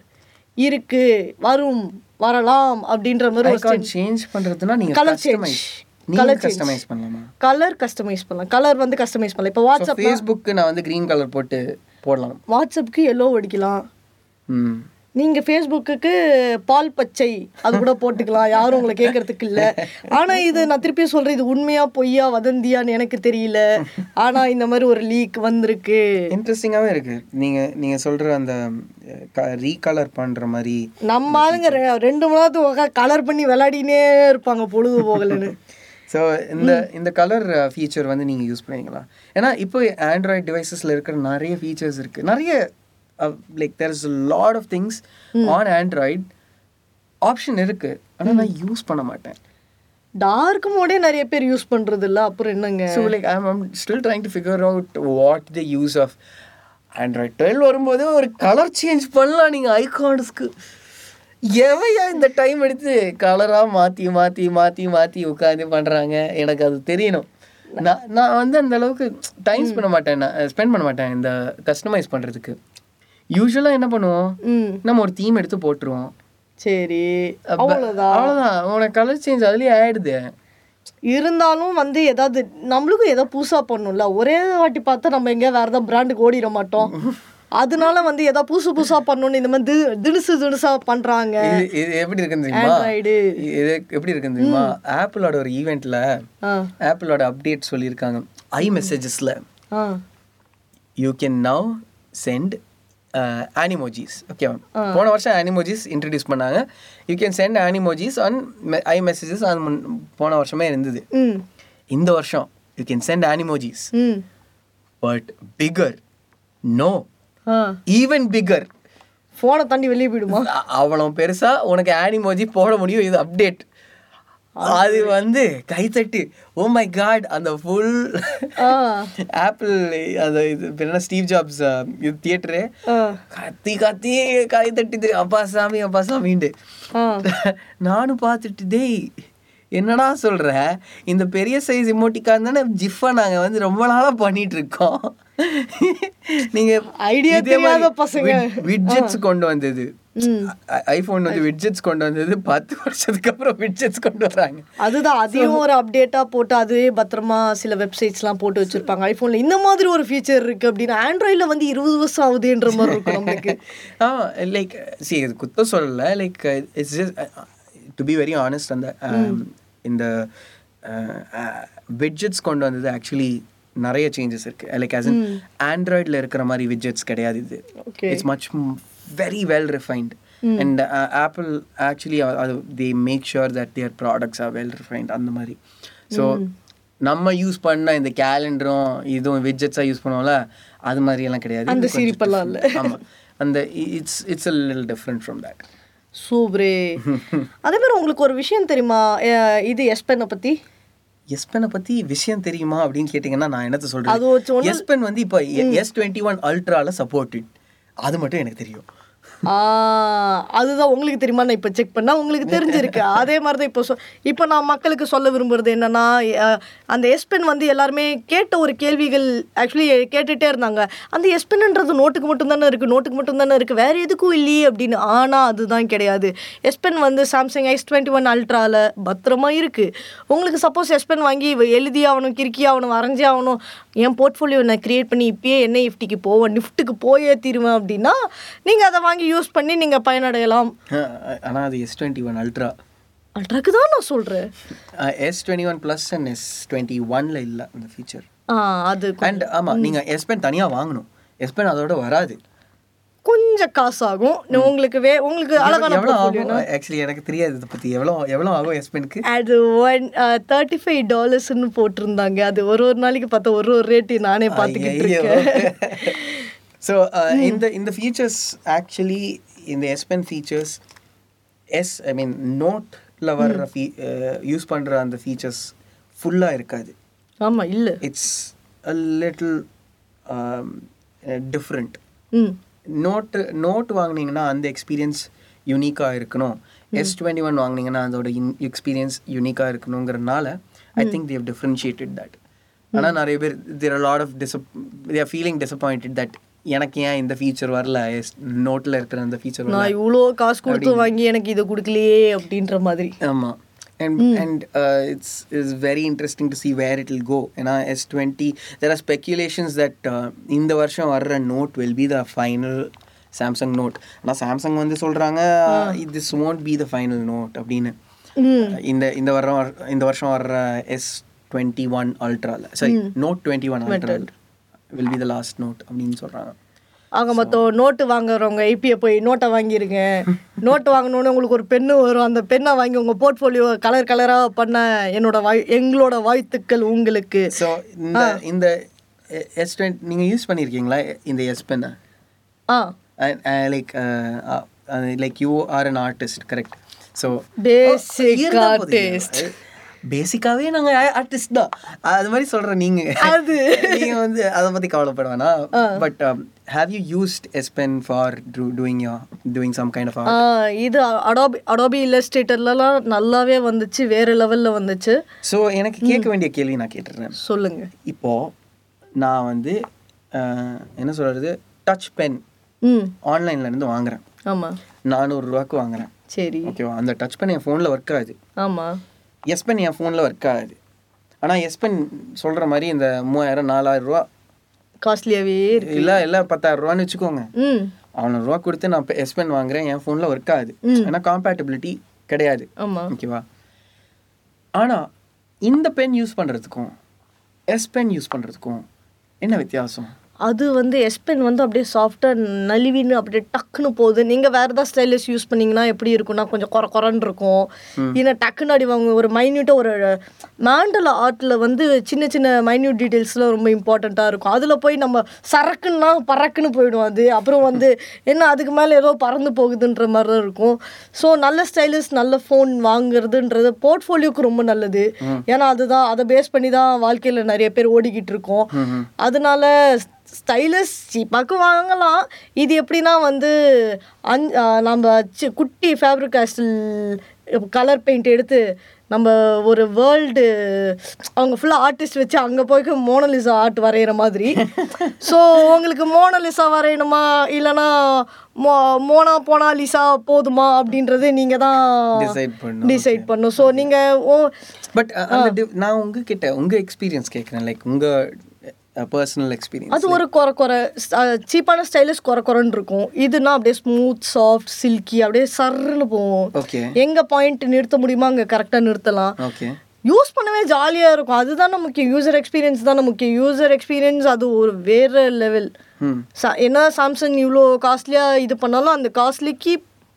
இருக்கு. வரும் வரலாம் அப்படின்ற மாதிரி ஒரு சேஞ்ச் பண்றதுன்னா நீங்க கலர் சேஞ்ச் நீங்க கஸ்டமைஸ் பண்ணலாமா? கலர் கஸ்டமைஸ் பண்ணலாம். கலர் வந்து கஸ்டமைஸ் பண்ணலாம். இப்போ வாட்ஸ்அப் ஃபேஸ்புக்கு நான் வந்து க்ரீன் கலர் போட்டு போடலாம். வாட்ஸ்அப்புக்கு எல்லோ அடிக்கலாம். ம் நீங்க ஃபேஸ்புக்குக்கு பால் பச்சை அது கூட போட்டுக்கலாம். யாரும் உங்களை கேட்கறதுக்கு இல்ல. ஆனா இது நான் திருப்பி சொல்றேன் இது உண்மையா பொய்யா வதந்தியான்னு எனக்கு தெரியல. ஆனா இந்த மாதிரி ஒரு லீக் வந்திருக்கு. இன்ட்ரெஸ்டிங்காகவே இருக்கு. நீங்க நீங்க சொல்ற அந்த ரீகலர் பண்ற மாதிரி. நம்ம ஆளுங்க ரெண்டு மணி நேரத்துக்கு கலர் பண்ணி விளையாடினே இருப்பாங்க பொழுது போகலன்னு. [LAUGHS] ஸோ இந்த இந்த கலர் ஃபீச்சர் வந்து நீங்கள் யூஸ் பண்ணுவீங்களா ஏன்னா இப்போ ஆண்ட்ராய்ட் டிவைசஸில் இருக்கிற நிறைய ஃபீச்சர்ஸ் இருக்குது நிறைய like there is lot of things on Android option இருக்குது ஆனால் நான் யூஸ் பண்ண மாட்டேன். டார்க் மோடே நிறைய பேர் யூஸ் பண்றது இல்ல அப்புறம் என்னங்க? So like I'm I'm still trying to figure out what the use of Android twelve வரும்போது ஒரு கலர் சேஞ்ச் பண்ணலாம் நீங்கள் ஐகான்ஸ்க்கு எவையா இந்த டைம் எடுத்து கலராக மாற்றி மாற்றி மாற்றி மாற்றி உட்காந்து பண்ணுறாங்க எனக்கு அது தெரியணும். நான் நான் வந்து அந்த அளவுக்கு டைம் ஸ்பெண்ட் மாட்டேன். நான் ஸ்பெண்ட் பண்ண மாட்டேன் இந்த கஸ்டமைஸ் பண்ணுறதுக்கு யூஸ்வலாக என்ன பண்ணுவோம்? ம். நம்ம ஒரு தீம் எடுத்து போட்டுருவோம். சரி. அவ்வளவுதான். அவ்வளோதான் உனக்கு கலர் சேஞ்ச் அதுலேயே ஆயிடுது. இருந்தாலும் வந்து ஏதாவது நம்மளுக்கும் ஏதோ புதுசா பண்ணணும்ல ஒரே வாட்டி பார்த்தா நம்ம எங்கேயா வேற ஏதாவது பிராண்டுக்கு ஓடிட மாட்டோம். அதனால வந்து ஏதாவது புதுசு புதுசா பண்ணணும்னு இந்த மாதிரி தி- தினுசு தினுசா பண்றாங்க. இது எப்படி இருக்குன்னு தெரியுமா? இது எப்படி இருக்குன்னு தெரியுமா? ஆப்பிளோட ஒரு ஈவெண்ட்ல ஆப்பிளோட அப்டேட் சொல்லியிருக்காங்க. ஐ மெசேஜஸ்ல you can now send animojis okay போன வருஷம் அனிமோஜிஸ் இன்ட்ரடியூஸ் பண்ணாங்க. You can send animojis on iMessages அது முன் போன வருஷமே இருந்தது. இந்த வருஷம் யூ கேன் சென்ட் அனிமோஜிஸ் ம். But bigger no even bigger ஃபோனை தாண்டி வெளியே போயிடுமா? அவ்வளோ பெருசா உனக்கு ஆனிமோஜி போட முடியும். இது அப்டேட் அது வந்து கைத்தட்டு. ஓ மை காட் அந்த ஃபுல் ஆப்பிள் அந்த இது என்ன? ஸ்டீவ் ஜாப்ஸ் இது தியேட்டரு கத்தி கத்தி கை தட்டுது அப்பா சாமி அப்பா சாமின்ட்டு. ஆ. நானும் பார்த்துட்டு டேய் என்னடா சொல்ற? இந்த பெரிய சைஸ் இமோட்டிக்கான் தானே ஜிஃபா நாங்க வந்து ரொம்ப நாளா பண்ணிட்டு இருக்கோம் நீங்க Idea தெரியாத பசங்க. விட்ஜெட்ஸ் கொண்டு வந்தது. ஐபோன் வந்து விட்ஜெட்ஸ் கொண்டு வந்தது பத்து வருஷத்துக்கு அப்புறம் விட்ஜெட்ஸ் கொண்டு வராங்க. அதுதான் அதையும் ஒரு அப்டேட்டா போட்டு அதுவே பத்திரமா சில வெப்சைட்ஸ்லாம் போட்டு வச்சிருப்பாங்க. ஐபோன்ல இந்த மாதிரி ஒரு ஃபீச்சர் இருக்கு அப்படின்னு ஆண்ட்ராய்டில் வந்து இருபது வருஷம் ஆகுதுன்ற மாதிரி இருக்கும் நம்மளுக்கு. [LAUGHS] ஆ லைக் சி இது குத்த சொல்லல. Like it's just to be very honest அந்த um, இந்த விட்ஜெட்ஸ் கொண்டு வந்தது ஆக்சுவலி நிறைய சேஞ்சஸ் இருக்கு. லைக் ஆஸ் இன் ஆண்ட்ராய்டில் இருக்கிற மாதிரி விட்ஜெட்ஸ் கிடையாது இது. It's much very well refined and Apple actually அது they make sure that their products are well refined அந்த மாதிரி. ஸோ நம்ம யூஸ் பண்ண இந்த கேலண்டரும் இதுவும் விட்ஜெட்ஸாக யூஸ் பண்ணுவோம்ல அது மாதிரி எல்லாம் கிடையாது. அந்த சிரிப்பெல்லாம் இல்ல. different. ஆமா. அந்த it's it's a little different from that சூப்பரே. [LAUGHS] அதே மாதிரி உங்களுக்கு ஒரு விஷயம் தெரியுமா? இது எஸ்பெனை பத்தி? எஸ்பெனை பத்தி விஷயம் தெரியுமா அப்படின்னு கேட்டிங்கன்னா நான் என்னத்த ஒண்ணு- எஸ்பென் வந்து இப்போ எஸ் டுவெண்ட்டி ஒன் அல்ட்ரால சப்போர்ட்டட் அது மட்டும் எனக்கு தெரியும். அதுதான் உங்களுக்கு தெரியுமா? நான் இப்போ செக் பண்ணால் உங்களுக்கு தெரிஞ்சிருக்கு. அதே மாதிரி தான் இப்போ சொ இப்போ நான் மக்களுக்கு சொல்ல விரும்புறது என்னன்னா அந்த எஸ்பென் வந்து எல்லாருமே கேட்ட ஒரு கேள்விகள் ஆக்சுவலி கேட்டுகிட்டே இருந்தாங்க. அந்த எஸ்பென்ன்றது நோட்டுக்கு மட்டும் தானே இருக்குது நோட்டுக்கு மட்டும் தானே இருக்குது வேறு எதுக்கும் இல்லையே அப்படின்னு. ஆனால் அதுதான் கிடையாது. எஸ்பென் வந்து சாம்சங் எஸ் டுவெண்ட்டி ஒன் அல்ட்ராவில் பத்திரமா இருக்குது உங்களுக்கு சப்போஸ் எஸ்பென் வாங்கி எழுதி ஆகணும் கிறுக்கி ஆகணும் வரைஞ்சி ஆகணும் என் போர்ட்ஃபோலியோ நான் கிரியேட் பண்ணி இப்பயே என்ஐஎஃப்டிக்கு போவேன் நிஃப்ட்டுக்கு போயே தீருவேன் அப்படின்னா நீங்கள் அதை வாங்கி யூஸ் பண்ணி நீங்கள் பயனடையலாம். அஹ் ஆனா அது எஸ் டுவெண்ட்டி ஒன் அல்ட்ரா அல்ட்ராக்கு தான் நான் சொல்கிறேன் S twenty one plus and S twenty ஒன்ல இல்லை அந்த ஃபீச்சர் அது அண்ட் ஆமா நீங்க எஸ் பென் தனியா வாங்கணும். எஸ் பென் அதோட வராது. கொஞ்சம் காசு ஆகும் உங்களுக்கு வே உங்களுக்கு அழகான எவ்வளோ ஆகும்? ஆக்சுவலி எனக்கு தெரியாது இதை பத்தி. எவ்வளோ எவ்வளோ ஆகும் எஸ் பெனுக்கு அது ஒன் தேர்ட்டி ஃபைவ் டாலர்ஸ்னு போட்டிருந்தாங்க. அது ஒரு ஒரு நாளைக்கு பார்த்தா ஒரு ஒரு ரேட்டு நானே பார்த்துக்கிட்டு இருக்கேன். [LAUGHS] ஸோ இந்த இந்த ஃபீச்சர்ஸ் ஆக்சுவலி இந்த S Pen features S I mean நோட்டில் வர்ற ஃபீ யூஸ் பண்ணுற அந்த ஃபீச்சர்ஸ் ஃபுல்லாக இருக்காது. ஆமாம் இல்லை. It's a little different note note வாங்குனீங்கன்னா அந்த எக்ஸ்பீரியன்ஸ் யூனிக்காக இருக்கணும். எஸ் டுவெண்ட்டி ஒன் வாங்குனீங்கன்னா அதோட எக்ஸ்பீரியன்ஸ் யூனிக்காக இருக்கணுங்கிறனால I think they've differentiated that ஆனால் நிறைய பேர் தேர் லாட் ஆஃப் டிசப் தேர் ஃபீலிங் டிசப்பாயிண்டட் தட் எனக்கு ஏன் இந்த ஃபீச்சர் வரல? நோட்டில் இருக்கிற அந்த ஃபீச்சர் நான் இவ்வளோ காசு கொடுத்து வாங்கி எனக்கு இதை கொடுக்கலையே அப்படின்ற மாதிரி. ஆமாம் and and uh, it's is very interesting to see where it will go. ஏன்னா S twenty there are speculations that uh, இந்த வருஷம் வர்ற note will be the final Samsung note ஆனால் சாம்சங் வந்து சொல்கிறாங்க this won't be the final note அப்படின்னு. இந்த இந்த வருடம் வர- இந்த வருஷம் வர்ற S twenty one அல்ட்ராவில் sorry note twenty one ultra will be the last note அப்படின்னு சொல்கிறாங்க ஆக மொத்தம் நோட்டு வாங்குறவங்க ஐபியை போய் நோட்டை வாங்கிருங்க. [LAUGHS] நோட்டு வாங்கினோடனே உங்களுக்கு ஒரு பெண்ணு வரும். அந்த பெண்ணை வாங்கி உங்கள் போர்ட்ஃபோலியோ கலர் கலராக பண்ண என்னோட வாய் எங்களோட வாழ்த்துக்கள் உங்களுக்கு. ஸோ இந்த இந்த எஸ் டுவெண்ட்டி நீங்கள் யூஸ் பண்ணியிருக்கீங்களா இந்த எஸ் பென்னை ஆ. Like like you are an artist correct so basic artist பேசிக்காவே நாங்க ஆர்டிஸ்ட் தான். அது மாதிரி சொல்றேன் நீங்க. அது. நீங்க வந்து அதை பத்தி கவலைப்பட வேணாம். But have you used S Pen for doing doing some kind of இது அடாபி அடாபி இல்லஸ்ட்ரேட்டர்லலாம் நல்லாவே வந்துச்சு வேற லெவலில் வந்துச்சு. ஸோ எனக்கு கேட்க வேண்டிய கேள்வி நான் கேட்டுறேன். சொல்லுங்க. இப்போ நான் வந்து என்ன சொல்றது டச் பென் ஆன்லைன்ல இருந்து வாங்குறேன். ஆமாம் நானூறுரூவாக்கு வாங்குறேன். சரி. ஓகேவா அந்த டச் பென் என் ஃபோனில் ஒர்க் ஆகுது. ஆமாம் எஸ் பென் என் ஃபோனில் ஒர்க் ஆகுது. ஆனால் எஸ் பென் சொல்கிற மாதிரி இந்த மூவாயிரம் நாலாயிரம் ரூபா காஸ்ட்லியாகவே இருக்கு. இல்லை இல்லை பத்தாயிரம் ரூபான்னு வச்சுக்கோங்க. அவனூறு ரூபா கொடுத்து நான் எஸ் பென் வாங்குறேன் என் ஃபோனில் ஒர்க் ஆகுது. ஏன்னா காம்பேட்டபிலிட்டி கிடையாது. ஆமாம் ஓகேவா ஆனால் இந்த பென் யூஸ் பண்ணுறதுக்கும் எஸ் பென் யூஸ் பண்ணுறதுக்கும் என்ன வித்தியாசம்? அது வந்து எஸ்பென் வந்து அப்படியே சாஃப்டாக நலிவின்னு அப்படியே டக்குன்னு போகுது. நீங்கள் வேறு ஏதாவது ஸ்டைலிஷ் யூஸ் பண்ணீங்கன்னா எப்படி இருக்கும்னா கொஞ்சம் குறை குறைன்னு இருக்கும். ஏன்னா டக்குன்னு அடி வாங்க ஒரு மைன்யூட்டாக ஒரு மேண்டல் ஆர்ட்டில் வந்து சின்ன சின்ன மைன்யூட் டீட்டெயில்ஸ்லாம் ரொம்ப இம்பார்ட்டண்ட்டாக இருக்கும். அதில் போய் நம்ம சரக்குன்னா பறக்குன்னு போயிடும் அது. அப்புறம் வந்து என்ன அதுக்கு மேலே ஏதோ பறந்து போகுதுன்ற மாதிரி தான் இருக்கும். ஸோ நல்ல ஸ்டைலிஷ் நல்ல ஃபோன் வாங்குறதுன்றது போர்ட்ஃபோலியோக்கு ரொம்ப நல்லது. ஏன்னா அதுதான் அதை பேஸ் பண்ணி தான் வாழ்க்கையில் நிறைய பேர் ஓடிக்கிட்டு இருக்கோம். அதனால ஸ்டைலிஷ் சீப்பாக்கு வாங்கலாம் இது எப்படின்னா வந்து ஆ, நம்ம சி- குட்டி ஃபேப்ரிக் கேஸ்டில் கலர் பெயிண்ட் எடுத்து நம்ம ஒரு வேர்ல்டு அவங்க ஃபுல்லாக ஆர்டிஸ்ட் வச்சு அங்கே போய் மோனலிசா ஆர்ட் வரைகிற மாதிரி. [LAUGHS] ஸோ உங்களுக்கு மோனலிசா வரையணுமா? இல்லைன்னா மோ மோனா போனா லிசா போதுமா? அப்படின்றது நீங்கள் தான் டிசைட் பண்ணும் டிசைட் பண்ணும் ஸோ நீங்கள் ஓ பட் நான் உங்ககிட்ட உங்கள் எக்ஸ்பீரியன்ஸ் கேட்குறேன் லைக் உங்கள் பர்சனல் எக்ஸ்பீரியன்ஸ் அது ஒரு குறை குறை சீப்பான ஸ்டைலிஷ் குறை குறைன்னு இருக்கும். இதுனா அப்படியே ஸ்மூத் சாஃப்ட் சில்கி அப்படியே சர்ன்னு போகும். ஓகே எங்க பாயிண்ட் நிறுத்த முடியுமோ? அங்க கரெக்டா நிறுத்தலாம். ஓகே யூஸ் பண்ணவே ஜாலியா இருக்கும். அதுதானே முக்கியம். யூசர் எக்ஸ்பீரியன்ஸ் தானே முக்கியம். யூசர் எக்ஸ்பீரியன்ஸ் அது ஒரு வேற லெவல் என்ன சாம்சங் இவ்வளோ காஸ்ட்லியாக இது பண்ணாலும் அந்த காஸ்ட்லிக்கு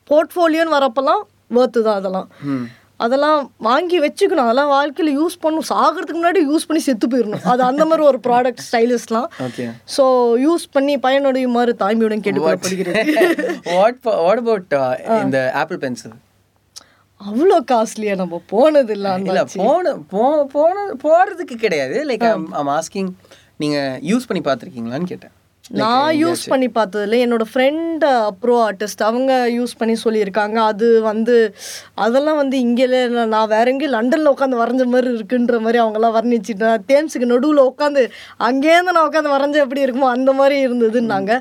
போர்ட்ஃபோலியோன்னு வரப்பெல்லாம் ஒர்த்து தான் அதெல்லாம். ம் அதெல்லாம் வாங்கி வச்சுக்கணும். அதெல்லாம் வாழ்க்கையில் யூஸ் பண்ணும் சாகிறதுக்கு முன்னாடி யூஸ் பண்ணி செத்து போயிடணும் அது அந்த மாதிரி ஒரு ப்ராடக்ட் ஸ்டைலிஷ்லாம் ஓகே ஸோ யூஸ் பண்ணி பயனடையுமாறு தாய்மையுடன் கேட்டுக்கொள்ளப்படுகிறது. வாட் வாட் அபவுட் இந்த ஆப்பிள் பென்சில் அவ்வளோ காஸ்ட்லியா நம்ம போனது இல்லை இல்ல போன போ போன போறதுக்கு கிடையாது. லைக் ஐம் ஆஸ்கிங் நீங்க யூஸ் பண்ணி பார்த்துருக்கீங்களான்னு கேட்டேன். நான் யூஸ் பண்ணி பார்த்ததில்ல என்னோட ஃப்ரெண்ட் ப்ரோ ஆர்டிஸ்ட் அவங்க யூஸ் பண்ணி சொல்லியிருக்காங்க. அது வந்து அதெல்லாம் வந்து இங்கே நான் வேற எங்கேயும் லண்டனில் உட்காந்து வரைஞ்ச மாதிரி இருக்குன்ற மாதிரி அவங்கெல்லாம் வர்ணிச்சுட்டு தேம்ஸுக்கு நடுவில் உட்காந்து அங்கேருந்து நான் உட்காந்து வரைஞ்ச எப்படி இருக்குமோ அந்த மாதிரி இருந்ததுன்னாங்க.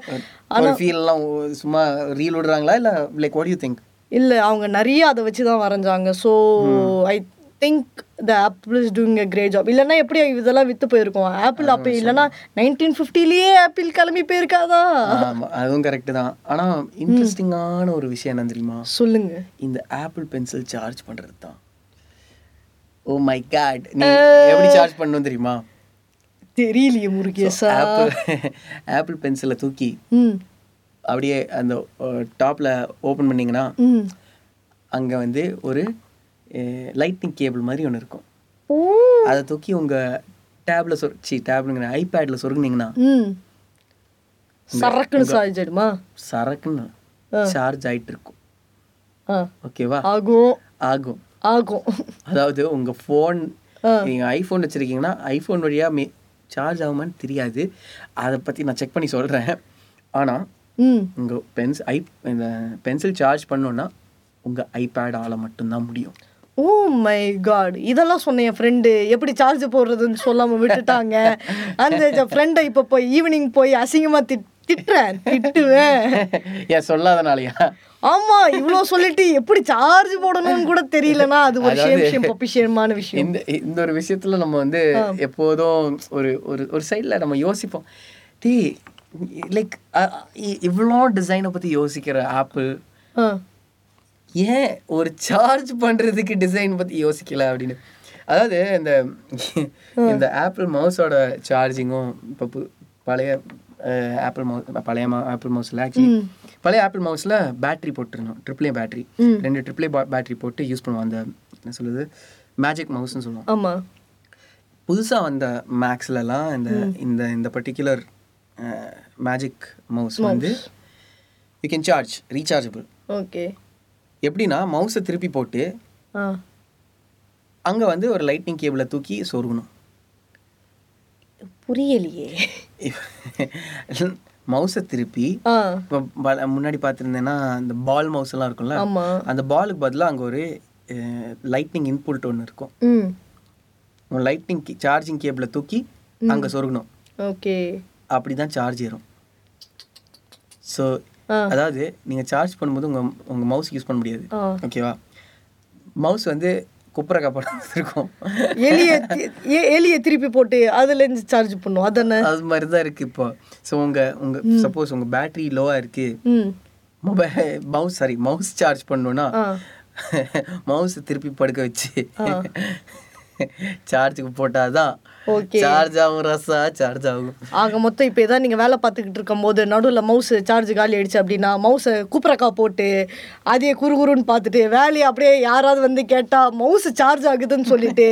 ஒரு ஃபீல்லாம் சும்மா ரீல் விடுறாங்களா? இல்ல லைக் வாட் யூ திங்க் இல்லை அவங்க நிறைய அதை வச்சு தான் வரைஞ்சாங்க so I think the Apple is doing a great job இல்லைன்னா எப்படி இதெல்லாம் வித்து போயிருக்கும்? ஆப்பிள் அப்போ இல்லைன்னா நைன்டீன் ஃபிஃப்டிலேயே ஆப்பிள் கிளம்பி போயிருக்காதா? அதுவும் கரெக்ட் தான். ஆனா இன்ட்ரெஸ்டிங்கான ஒரு விஷயம் என்ன தெரியுமா? சொல்லுங்க. இந்த ஆப்பிள் பென்சில் சார்ஜ் பண்றது தான். ஓ மை காட் நீ எப்படி சார்ஜ் பண்ணணும் தெரியுமா? தெரியலையே முருகேசா. ஆப்பிள் ஆப்பிள் பென்சிலை தூக்கி அப்படியே அந்த டாப்ல ஓபன் பண்ணீங்கன்னா அங்க வந்து ஒரு லைட்னிங் கேபிள் மாதிரி ஒன்று இருக்கும். அதை தூக்கி உங்க டேப்ல சொர் சி டேப்லுங்கிற ஐபேட்ல சொருகுனீங்கன்னா சரக்குன்னு சார்ஜ் ஆயிடுமா? சரக்குன்னு சார்ஜ் ஆயிட்டு இருக்கும். ஓகேவா? ஆகும். ஆகும். ஆகும். அதாவது உங்க ஃபோன் நீங்க ஐஃபோன் வச்சிருக்கீங்கன்னா ஐஃபோன் வழியா மே சார்ஜ் ஆகுமான்னு தெரியாது. அதை பத்தி நான் செக் பண்ணி சொல்றேன். ஆனா உங்க பென்ஸ் ஐ இந்த பென்சில் சார்ஜ் பண்ணோன்னா உங்க ஐபேட் ஆல மட்டும்தான் முடியும். ஓ மை காட் இதெல்லாம் சொன்னேன் என் ஃப்ரெண்டு எப்படி சார்ஜ் போடுறதுன்னு சொல்லாம விட்டுட்டாங்க. அந்த ஃப்ரெண்டை இப்போ போய் ஈவினிங் போய் அசிங்கமா திட் திட்டுறேன் திட்டுவேன். ஏன் சொல்லாதனாலயா? ஆமா இவ்ளோ சொல்லிட்டு எப்படி சார்ஜ் போடணும்னு கூட தெரியலனா அது ஒரு விஷயம் பொப்பிஷயமான விஷயம். இந்த இந்த ஒரு விஷயத்துல நம்ம வந்து எப்போதும் ஒரு ஒரு ஒரு சைடில் நம்ம யோசிப்போம். டீ லைக் இவ்வளோ டிசைனை பற்றி யோசிக்கிற ஆப்பிள் ஆ. ஏன் ஒரு சார்ஜ் பண்ணுறதுக்கு டிசைன் பற்றி யோசிக்கல அப்படின்னு? அதாவது இந்த இந்த ஆப்பிள் மவுஸோட சார்ஜிங்கும் இப்போ பு- பழைய ஆப்பிள் மவுஸ் பழைய ஆப்பிள் மவுஸில் ஆக்சுவலி பழைய ஆப்பிள் மவுஸில் பேட்டரி போட்டுருந்தோம். ட்ரிபிள் ஏ பேட்டரி ரெண்டு ட்ரிபிள் ஏ பேட்டரி போட்டு யூஸ் பண்ணுவோம். அந்த என்ன சொல்லுது மேஜிக் மவுஸ்னு சொல்லுவோம். ஆமா. புதுசாக வந்த மேக்ஸ்லலாம் இந்த இந்த இந்த பர்டிகுலர் மேஜிக் மவுஸ் வந்து you can charge rechargeable okay எப்படின்னா மவுஸை திருப்பி போட்டு அங்கே வந்து ஒரு லைட்னிங் கேபிளை தூக்கி சொருகணும். புரியலையே. [LAUGHS] மவுஸை திருப்பி இப்போ முன்னாடி பார்த்துருந்தேன்னா அந்த பால் மவுஸ் எல்லாம் இருக்கும்ல அந்த பாலுக்கு பதிலாக அங்கே ஒரு லைட்னிங் இன்புட் ஒன்று இருக்கும். லைட்னிங் சார்ஜிங் கேபிளை தூக்கி அங்கே சொருகணும். ஓகே. அப்படி தான் சார்ஜ் ஏறும். ஸோ அதாவது நீங்கள் சார்ஜ் பண்ணும்போது உங்கள் உங்கள் மவுஸ் யூஸ் பண்ண முடியாது. ஓகேவா மவுஸ் வந்து குப்புற காப்பாடு இருக்கும் எலிய எலிய திருப்பி போட்டு அதுல இருந்து சார்ஜ் பண்ணும். அதானே? அது மாதிரி தான் இருக்குது இப்போ ஸோ உங்கள் உங்கள் சப்போஸ் உங்கள் பேட்டரி லோவாக இருக்குது mobile mouse sorry mouse charge பண்ணணும்னா மவுஸ் [LAUGHS] திருப்பி படுக்க வச்சு சார்ஜுக்கு [LAUGHS] போட்டாதான் ஓகே சார்ஜ் ஆகும் ரசா சார்ஜ் ஆகும். ஆக மொத்தம் இப்போ ஏதாவது நீங்கள் வேலை பார்த்துக்கிட்டு இருக்கும்போது நடுவில் மவுஸ் சார்ஜ் காலி ஆயிடுச்சு அப்படின்னா மவுஸை கூப்பிரக்கா போட்டு அதையே குறுகுறுன்னு பார்த்துட்டு வேலையை அப்படியே யாராவது வந்து கேட்டால் மவுஸ் சார்ஜ் ஆகுதுன்னு சொல்லிட்டு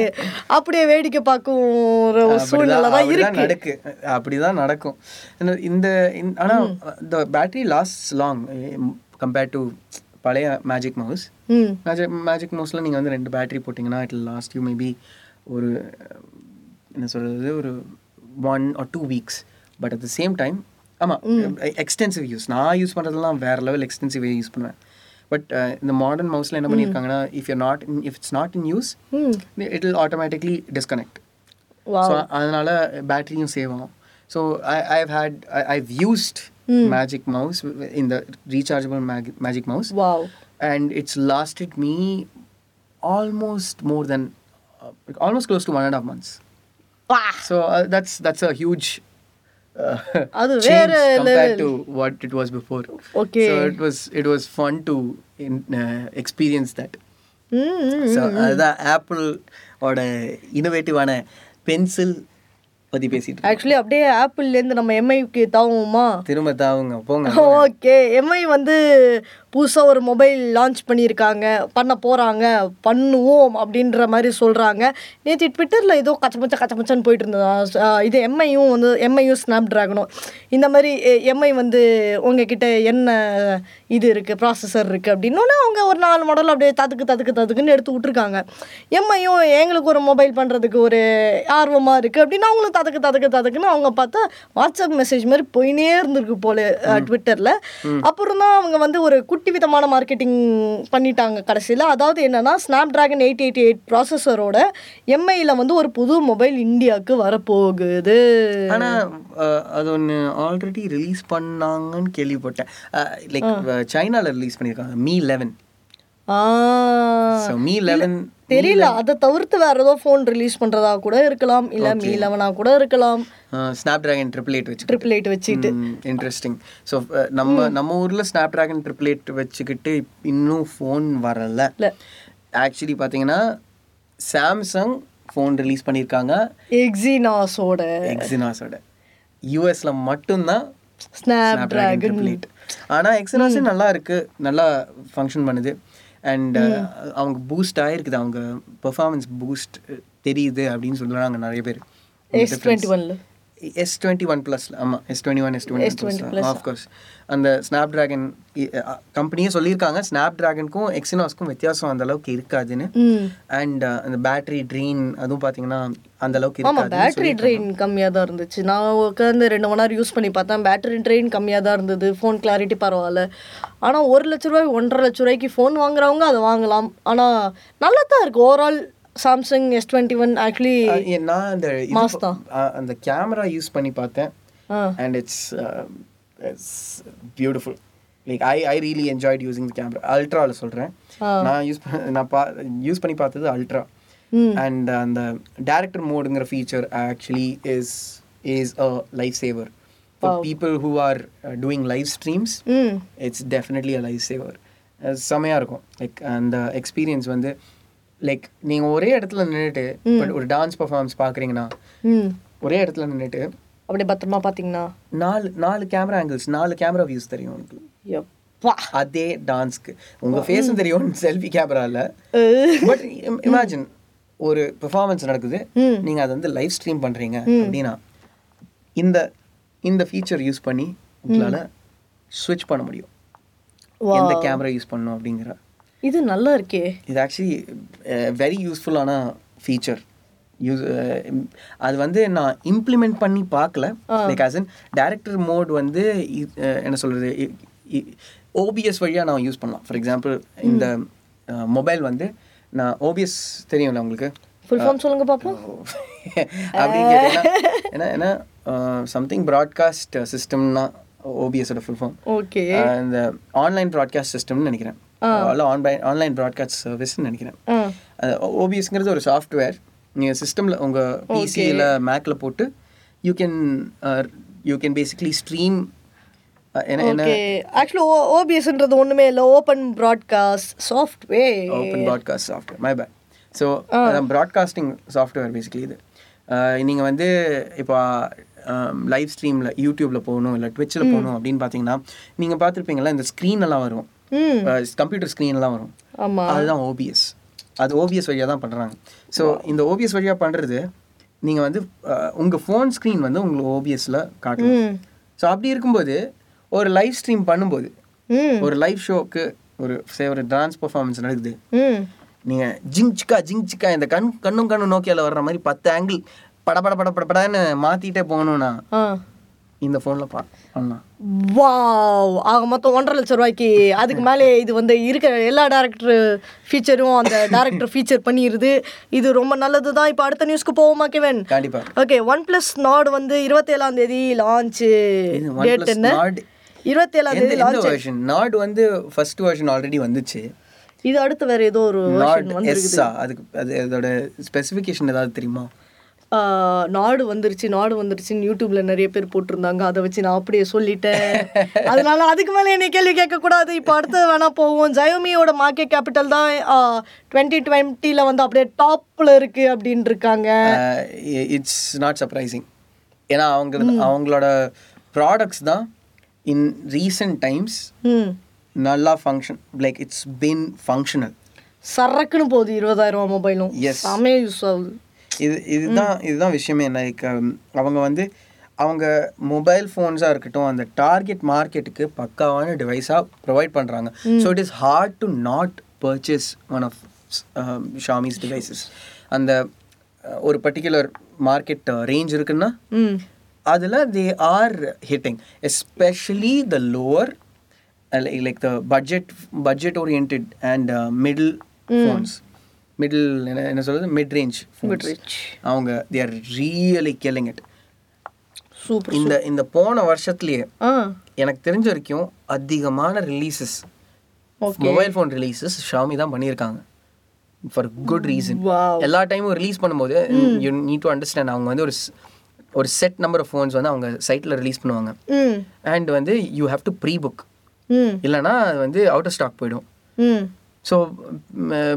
அப்படியே வேடிக்கை பார்க்கும் ஒரு சூழ்நிலை தான் இருக்கு. நடக்கு. அப்படிதான் நடக்கும். இந்த- இந்த இந்த- battery last long compared to பழைய மேஜிக் மவுஸ் மேஜிக் மேஜிக் மவுஸில் நீங்கள் வந்து ரெண்டு பேட்டரி போட்டிங்கன்னா இட் லாஸ்ட் யூ மேபி ஒரு என்ன சொல்கிறது ஒரு one or two weeks but at the same time ஆமாம் எக்ஸ்டென்சிவ் யூஸ் நான் யூஸ் பண்ணுறதுலாம் வேறு லெவல் எக்ஸ்டென்சிவ் யூஸ் பண்ணுவேன். பட் இந்த மாடர்ன் மவுஸில் என்ன பண்ணியிருக்காங்கன்னா if you not if it's not in use ம். It will automatically disconnect so அதனால பேட்டரியும் சேவ் ஆகும். So I I've had I've used magic mouse இந்த rechargeable magic mouse wow and it's lasted me almost more than uh, almost close to one and a half months வா so uh, that's that's a huge uh, change compared to what it was before okay so it was it was fun to in, uh, experience that so அதுதான் Apple ஓட இனோவேட்டிவான pencil பற்றி பேசிட்டு actually அப்படியே ஆப்பிள்லேருந்து நம்ம எம்ஐக்கு தாவுமா திரும்ப தாவுங்க போங்க ஓகே எம்ஐ வந்து புதுசாக ஒரு மொபைல் லான்ச் பண்ணியிருக்காங்க பண்ண போகிறாங்க பண்ணுவோம் அப்படின்ற மாதிரி சொல்கிறாங்க நேற்று ட்விட்டரில் ஏதோ கச்சமச்ச கச்சமச்சன்னு போயிட்டு இருந்ததா. இது எம்ஐயும் வந்து எம்ஐயும் ஸ்னாப் ட்ராகனும் இந்த மாதிரி எம்ஐ வந்து உங்ககிட்ட என்ன இது இருக்குது ப்ராசஸர் இருக்குது அப்படின்னோடனே அவங்க ஒரு நாலு மாடல் அப்படியே ததுக்கு ததுக்கு ததுக்குன்னு எடுத்து விட்ருக்காங்க எம்ஐயும் எங்களுக்கு ஒரு மொபைல் பண்ணுறதுக்கு ஒரு ஆர்வமாக இருக்குது அப்படின்னு அவங்களும் ததுக்கு ததுக்கு ததுக்குன்னு அவங்க பார்த்தா வாட்ஸ்அப் மெசேஜ் மாதிரி போயினே இருந்திருக்கு போல ட்விட்டரில் அப்புறம் தான் அவங்க வந்து ஒரு குட்டி விதமான மார்க்கெட்டிங் பண்ணிட்டாங்க கடைசியில். அதாவது என்னன்னா Snapdragon eight eighty eight ப்ராசஸரோட எம்ஐயில் வந்து ஒரு புது மொபைல் இந்தியாவுக்கு வரப்போகுது. ஆனா அஹ், அது ஒன்று ஆல்ரெடி ரிலீஸ் பண்ணாங்கன்னு கேள்விப்பட்டேன். லைக் சைனால ரிலீஸ் பண்ணியிருக்காங்க மீ லெவன் மீ லெவன் தெரியல. அதை தவிர்த்து வேற ஏதோ ஃபோன் ரிலீஸ் பண்ணுறதா கூட இருக்கலாம். இல்லை மீ லெவனா கூட இருக்கலாம். ஸ்னாப் ட்ராகன் ட்ரிபிள் எயிட் வச்சு ட்ரிபிள் எயிட் வச்சுட்டு இன்ட்ரெஸ்டிங் ஸோ நம்ம நம்ம ஊர்ல ஸ்னாப் ட்ராகன் ட்ரிபிள் எயிட் வச்சுக்கிட்டு இன்னும் ஃபோன் வரல. இல்லை. ஆக்சுவலி பார்த்தீங்கன்னா சாம்சங் ஃபோன் ரிலீஸ் பண்ணியிருக்காங்க. எக்ஸினாஸோட எக்ஸினாஸோட யூஎஸ்ல மட்டும்தான் ஸ்னாப் ட்ராகன் ஆனால் எக்ஸினாஸே நல்லா இருக்கு. நல்லா ஃபங்க்ஷன் பண்ணுது. அண்ட் அவங்க பூஸ்ட் ஆயிருக்குது. அவங்க பெர்ஃபார்மன்ஸ் பூஸ்ட் தெரியுது அப்படின்னு சொல்றாங்க நிறைய பேர். எஸ் டுவெண்ட்டி ஒன்ல எஸ் டுவெண்ட்டி ஒன் ப்ளஸ்ல ஆமாம் S twenty one S twenty plus of course அந்த ஸ்னாப் ட்ராகன் கம்பெனியே சொல்லியிருக்காங்க ஸ்னாப் ட்ராகனுக்கும் எக்ஸினாஸ்க்கும் வித்தியாசம் அந்த அளவுக்கு இருக்காதுன்னு. அண்ட் அந்த பேட்டரி ட்ரெயின் அதுவும் பார்த்தீங்கன்னா அந்த அளவுக்கு ஆமாம் பேட்டரி ட்ரெயின் கம்மியாக தான் இருந்துச்சு. நான் உட்காந்து ரெண்டு மணி நேரம் யூஸ் பண்ணி பார்த்தேன். பேட்டரி ட்ரெயின் கம்மியாக தான் இருந்தது. ஃபோன் கிளாரிட்டி பரவாயில்ல. ஆனால் ஒரு லட்ச ரூபாய் ஒன்றரை லட்ச ரூபாய்க்கு ஃபோன் வாங்குறவங்க அதை வாங்கலாம். ஆனால் நல்லா தான் இருக்குது overall Samsung S twenty one actually நான் அந்த Mass ப- அஹ் அந்த கேமரா யூஸ் பண்ணி பார்த்தேன். And it's beautiful like I I really enjoyed using the camera அல்ட்ராவில் சொல்கிறேன் நான் யூஸ் நான் பா யூஸ் பண்ணி பார்த்தது அல்ட்ரா அண்ட் அந்த director மோடுங்கிற feature actually is is a life saver for people who are doing live streams it's definitely a life saver செமையாக இருக்கும். Like அந்த எக்ஸ்பீரியன்ஸ் வந்து லைக் நீங்கள் ஒரே இடத்துல நின்றுட்டு ஒரு டான்ஸ் பர்ஃபார்மன்ஸ் பார்க்குறீங்கன்னா ஒரே இடத்துல நின்றுட்டு அப்படியே பத்திரமா பார்த்தீங்கன்னா நாலு நாலு கேமரா ஆங்கிள்ஸ் நாலு கேமரா வியூஸ் தெரியும் எப்பா. அதே டான்ஸ்க்கு உங்கள் ஃபேஸும் தெரியும் செல்ஃபி கேமராவில் பட் இமேஜின் ஒரு பெர்ஃபார்மன்ஸ் நடக்குது ம். நீங்கள் அதை வந்து லைவ் ஸ்ட்ரீம் பண்ணுறீங்க அப்படின்னா இந்த இந்த ஃபீச்சர் யூஸ் பண்ணி உங்களால் ஸ்விட்ச் பண்ண முடியும். எந்த கேமரா யூஸ் பண்ணணும் அப்படிங்கிற இது நல்லா இருக்கே இது ஆக்சுவலி வெரி யூஸ்ஃபுல்லான ஃபீச்சர் யூஸ் அது வந்து நான் இம்ப்ளிமெண்ட் பண்ணி பார்க்கல. Like as in director mode வந்து என்ன சொல்கிறது ஓபிஎஸ் வழியாக நான் யூஸ் பண்ணலாம். ஃபார் எக்ஸாம்பிள் இந்த மொபைல் வந்து நான் ஓபிஎஸ் தெரியும்ல உங்களுக்கு? ஃபுல் ஃபார்ம் சொல்லுங்க பாப்போம். [LAUGHS] அப்படின்னு கேட்டீங்கன்னா ஏன்னா ஏன்னா சம்திங் ப்ராட்காஸ்ட் சிஸ்டம்னா ஓபிஎஸோட ஃபுல் ஃபார்ம் ஓகே. இந்த ஆன்லைன் ப்ராட்காஸ்ட் சிஸ்டம்னு நினைக்கிறேன். அல்ல ஆன்லைன் ஆன்லைன் ப்ராட்காஸ்ட் சர்வீஸ்னு நினைக்கிறேன். ஓபிஎஸ்ங்கிறது ஒரு சாஃப்ட்வேர் நீங்கள் சிஸ்டமில் உங்கள் பிசியில் மேக்கில் போட்டு you can you can basically stream actually ஓபிஎஸ்ன்றது ஒண்ணுமே இல்லை. Open broadcast software open broadcast software my bad so broadcasting software basically இது. நீங்கள் வந்து இப்போ லைவ் ஸ்ட்ரீமில் யூடியூப்பில் போகணும் இல்லை ட்விட்சில் போகணும் அப்படின்னு பார்த்தீங்கன்னா நீங்கள் பார்த்துருப்பீங்களா இந்த ஸ்க்ரீன் எல்லாம் வரும். கம்ப்யூட்டர் ஸ்க்ரீன்லாம் வரும். அதுதான் ஓபிஎஸ் அது ஓபிஎஸ் வழியாக தான் பண்ணுறாங்க ஸோ இந்த ஓபிஎஸ் வழியாக பண்ணுறது நீங்கள் வந்து உங்கள் ஃபோன் ஸ்க்ரீன் வந்து உங்களுக்கு ஓபிஎஸ்ல காட்டணும். ம். ஸோ அப்படி இருக்கும்போது ஒரு லைவ் ஸ்ட்ரீம் பண்ணும்போது ஒரு லைவ் ஷோக்கு ஒரு சே ஒரு டான்ஸ் பர்ஃபார்மன்ஸ் நடக்குது. நீங்கள் ஜிங் சிக்கா ஜிங் சிக்கா இந்த கண் கண்ணும் கண்ணும் நோக்கியால வர்ற மாதிரி பத்து ஆங்கிள் பட பட பட பட படன்னு மாற்றிட்டே போகணும்னா இந்த ஃபோனில் பா வாவ் ஆக மொத்தம் ஒன்றரை லட்சம் ரூபாய்க்கு அதுக்கு மேலே இது வந்து இருக்கிற எல்லா டேரக்டர் ஃபீச்சரும் அந்த டேரக்டர் ஃபீச்சர் பண்ணிடுது இது ரொம்ப நல்லது தான் இப்போ அடுத்த நியூஸ்க்கு போவோமா கேவன் கண்டிப்பாக ஓகே ஒன் பிளஸ் நாட் வந்து இருபத்தேழாம் தேதி லான்ச்சு டேட் என்ன? Nord. இருபத்தேழாம் தேதி லான்ச் நாட் வந்து ஃபர்ஸ்ட் வெர்ஷன் ஆல்ரெடி வந்துச்சு. இது அடுத்து வேற ஏதோ ஒரு அதுக்கு அது அதோட ஸ்பெசிஃபிகேஷன் ஏதாவது தெரியுமா? நாடு வந்துருச்சு நாடு வந்துருச்சுன்னு யூடியூப்ல நிறைய பேர் போட்டிருந்தாங்க. அதை வச்சு நான் அப்படியே சொல்லிட்டேன். அதனால அதுக்கு மேலே என்னை கேள்வி கேட்கக்கூடாது. இப்போ அடுத்து வேணா போவோம். ஜயோமியோட மார்க்கெட் கேபிட்டல் தான் டுவெண்ட்டி டுவெண்ட்டியில் வந்து அப்படியே டாப்ல இருக்கு அப்படின்னு இருக்காங்க இட்ஸ் நாட் சர்ப்ரைசிங் ஏன்னா அவங்க அவங்களோட ப்ராடக்ட்ஸ் தான் இன் ரீசன்ட் டைம்ஸ் நல்லா function like it's been functional சரக்குன்னு போகுது இருபதாயிரம் ரூபா மொபைலும் Yes. செமையா யூஸ் ஆகுது. இது இதுதான் இதுதான் விஷயமே. லைக் அவங்க வந்து அவங்க மொபைல் ஃபோன்ஸாக இருக்கட்டும் அந்த டார்கெட் மார்க்கெட்டுக்கு பக்காவான டிவைஸாக ப்ரொவைட் பண்ணுறாங்க so it is hard to not purchase one of Xiaomi's devices அந்த uh, ஒரு பர்டிகுலர் மார்க்கெட் ரேஞ்ச் இருக்குன்னா அதில் they are hitting especially the lower like the budget budget orient and middle phones middle என்ன என்ன சொல்றது? Mid range range. அவங்க they are really killing it super இந்த இந்த போன வருஷத்துலயே எனக்கு தெரிஞ்ச வரைக்கும் அதிகமான releases okay mobile phone releases Xiaomi தான் பண்ணியிருக்காங்க. For good reason. எல்லா டைமும் ரிலீஸ் பண்ணும்போது யூ நீட் டு அண்டர்ஸ்டாண்ட் அவங்க வந்து ஒரு ஒரு செட் நம்பர் ஆஃப் ஃபோன்ஸ் வந்து அவங்க சைட்டில் ரிலீஸ் பண்ணுவாங்க. அண்ட் வந்து you have to pre book ம். இல்லைன்னா அது வந்து அவுட் ஆஃப் ஸ்டாக் போயிடும். ஸோ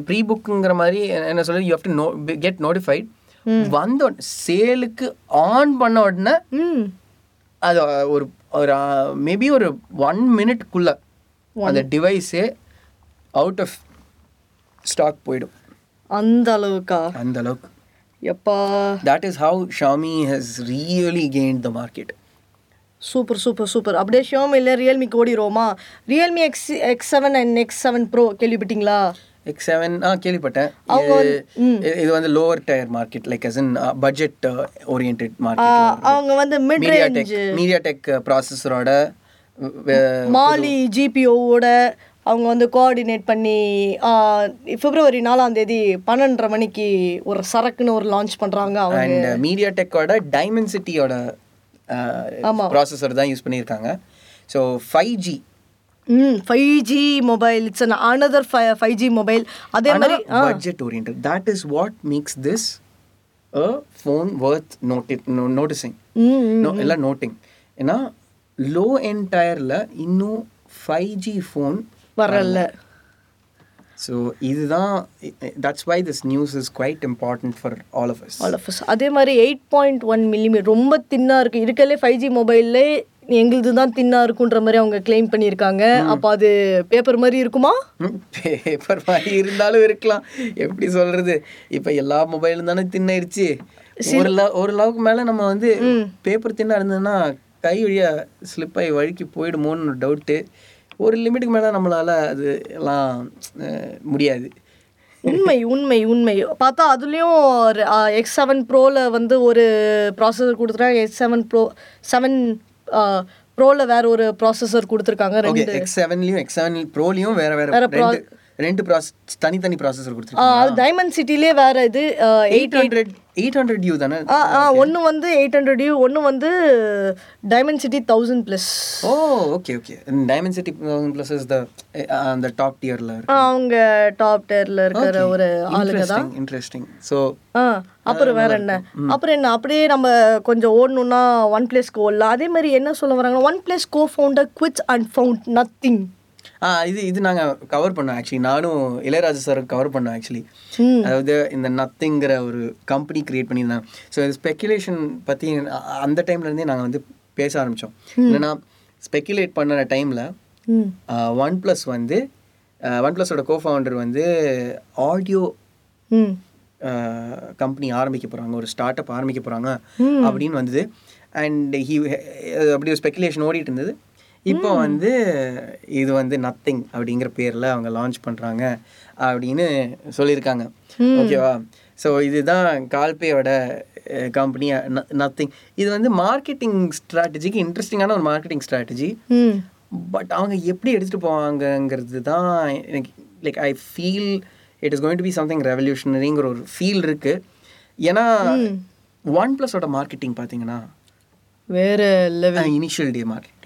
ப்ரீ புக்குங்கிற மாதிரி என்ன சொல்றது you have to no get notified வந்த சேலுக்கு ஆன் பண்ண உடனே அது ஒரு ஒரு மேபி ஒரு ஒன் மினிட்குள்ள அந்த டிவைஸே அவுட் ஆஃப் ஸ்டாக் போயிடும். அந்த அளவுக்கா? அந்த அளவுக்கு. எப்பா. That is how Xiaomi has really gain the market super super super. அப்படியே ஷியோமியில் ரியல்மிக்கு ஓடிடுவோமா Realme X X seven and X seven pro கேள்விப்பட்டீங்களா? எக்ஸ் செவன் ஆ கேள்விப்பட்டேன். இது வந்து- lower tier market like as in budget orient market அவங்க வந்து மிட் ரேஞ்ச் மீடியா டெக் ப்ராசஸரோட மாலி ஜிபிஓவோட அவங்க வந்து கோஆர்டினேட் பண்ணி பிப்ரவரி நாலாம் தேதி பன்னெண்டரை மணிக்கு ஒரு சரக்குன்னு ஒரு லான்ச் பண்ணுறாங்க அவங்க. அண்ட் மீடியா டெக்கோட டைமென்சிட்டியோட ப்ராசஸர் தான் யூஸ் பண்ணியிருக்காங்க. ஸோ ஃபைவ் ஜி ம் five G mobile it's an another five G mobile அதே மாதிரி budget orient that is what makes this a phone worth noti noticing ம் எல்லாம் நோட்டிங் ஏன்னா லோ என் டயரில் இன்னும் ஃபைவ் ஜி ஃபோன் வரல. ஸோ இதுதான் that's why this news is quite important for all of us all of us. அதே மாதிரி eight point one millimetre ரொம்ப தின்னாக இருக்குது இருக்கலே ஃபைவ் ஜி மொபைல்லே எங்களுது தான் தின்னாக இருக்குன்ற மாதிரி அவங்க கிளைம் பண்ணியிருக்காங்க. அப்போ அது பேப்பர் மாதிரி இருக்குமா? பேப்பர் மாதிரி இருந்தாலும் இருக்கலாம். எப்படி சொல்றது? இப்போ எல்லா மொபைலும் தானே தின்னாயிருச்சு ஒரு லவ் ஒரு லவ்க்கு மேலே நம்ம வந்து பேப்பர் தின்னா இருந்ததுன்னா கை வழியா ஸ்லிப் ஆகி வழுக்கி போயிடுமோன்னு டவுட்டு ஒரு லிமிட்டுக்கு மேலே நம்மளால அது எல்லாம் முடியாது. உண்மை உண்மை உண்மை. பார்த்தா அதுலேயும் எக்ஸ் செவன் ப்ரோவில் வந்து ஒரு ப்ராசஸர் கொடுத்துருக்காங்க எக்ஸ் செவன் ப்ரோ செவன் ப்ரோவில் வேற ஒரு ப்ராசஸர் கொடுத்துருக்காங்க ரெண்டு. எக்ஸ் செவன்லையும் எக்ஸ் செவன் ப்ரோலையும் வேற வேற ரெண்டு ரெண்டு ப்ராசஸ் தனித்தனி ப்ராசஸர் கொடுத்துருக்காங்க அது டைமண்ட் சிட்டிலே வேற இது eight hundred eight hundred U தானே? ஆ ஒன்று வந்து எயிட் ஹண்ட்ரட் யூ ஒன்று வந்து Dimensity thousand plus oh okay okay Dimensity plus is the அந்த டாப் டியரில் அவங்க டாப் டேரில் இருக்கிற ஒரு ஆளுங்க தான். இன்ட்ரெஸ்டிங் ஸோ ஆ அப்புறம் வேற என்ன? அப்புறம் என்ன? அப்படியே நம்ம கொஞ்சம் ஓடணும்னா ஒன் பிளேஸ்க்கு ஓடலாம். அதே மாதிரி என்ன சொல்ல வராங்க one place co founder quits and found nothing இது இது நாங்கள் கவர் பண்ணோம் ஆக்சுவலி நானும் இளையராஜா சார் கவர் பண்ணோம் ஆக்சுவலி. அதாவது இந்த நத்திங்கிற ஒரு கம்பெனி கிரியேட் பண்ணியிருந்தாங்க. ஸோ இது ஸ்பெக்குலேஷன் பற்றி அந்த டைம்லேருந்தே நாங்கள் வந்து பேச ஆரம்பித்தோம் என்னன்னா ஸ்பெக்குலேட் பண்ண டைமில் ஒன் ப்ளஸ் வந்து ஒன் ப்ளஸோட கோஃபவுண்டர் வந்து ஆடியோ கம்பெனி ஆரம்பிக்க போகிறாங்க ஒரு ஸ்டார்ட் அப் ஆரம்பிக்க போகிறாங்க அப்படின்னு வந்தது. அண்ட் ஹி அப்படி ஒரு ஸ்பெக்குலேஷன் ஓடிட்டு இருந்தது. இப்போ வந்து இது வந்து நத்திங் அப்படிங்கிற பேரில் அவங்க லான்ச் பண்ணுறாங்க அப்படின்னு சொல்லியிருக்காங்க. ஓகேவா ஸோ இதுதான் கால்பேயோட கம்பெனி நத்திங் இது வந்து மார்க்கெட்டிங் ஸ்ட்ராட்டஜிக்கு இன்ட்ரெஸ்டிங்கான ஒரு மார்க்கெட்டிங் ஸ்ட்ராட்டஜி பட் அவங்க எப்படி எடுத்துகிட்டு போவாங்கங்கிறது தான் எனக்கு like I feel it is going to be something ரெவல்யூஷனரிங்கிற ஒரு ஃபீல் இருக்கு. ஏன்னா ஒன் ப்ளஸோட மார்க்கெட்டிங் பார்த்தீங்கன்னா வேற லெவல் இனிஷியல் டே மார்க்கெட்டிங்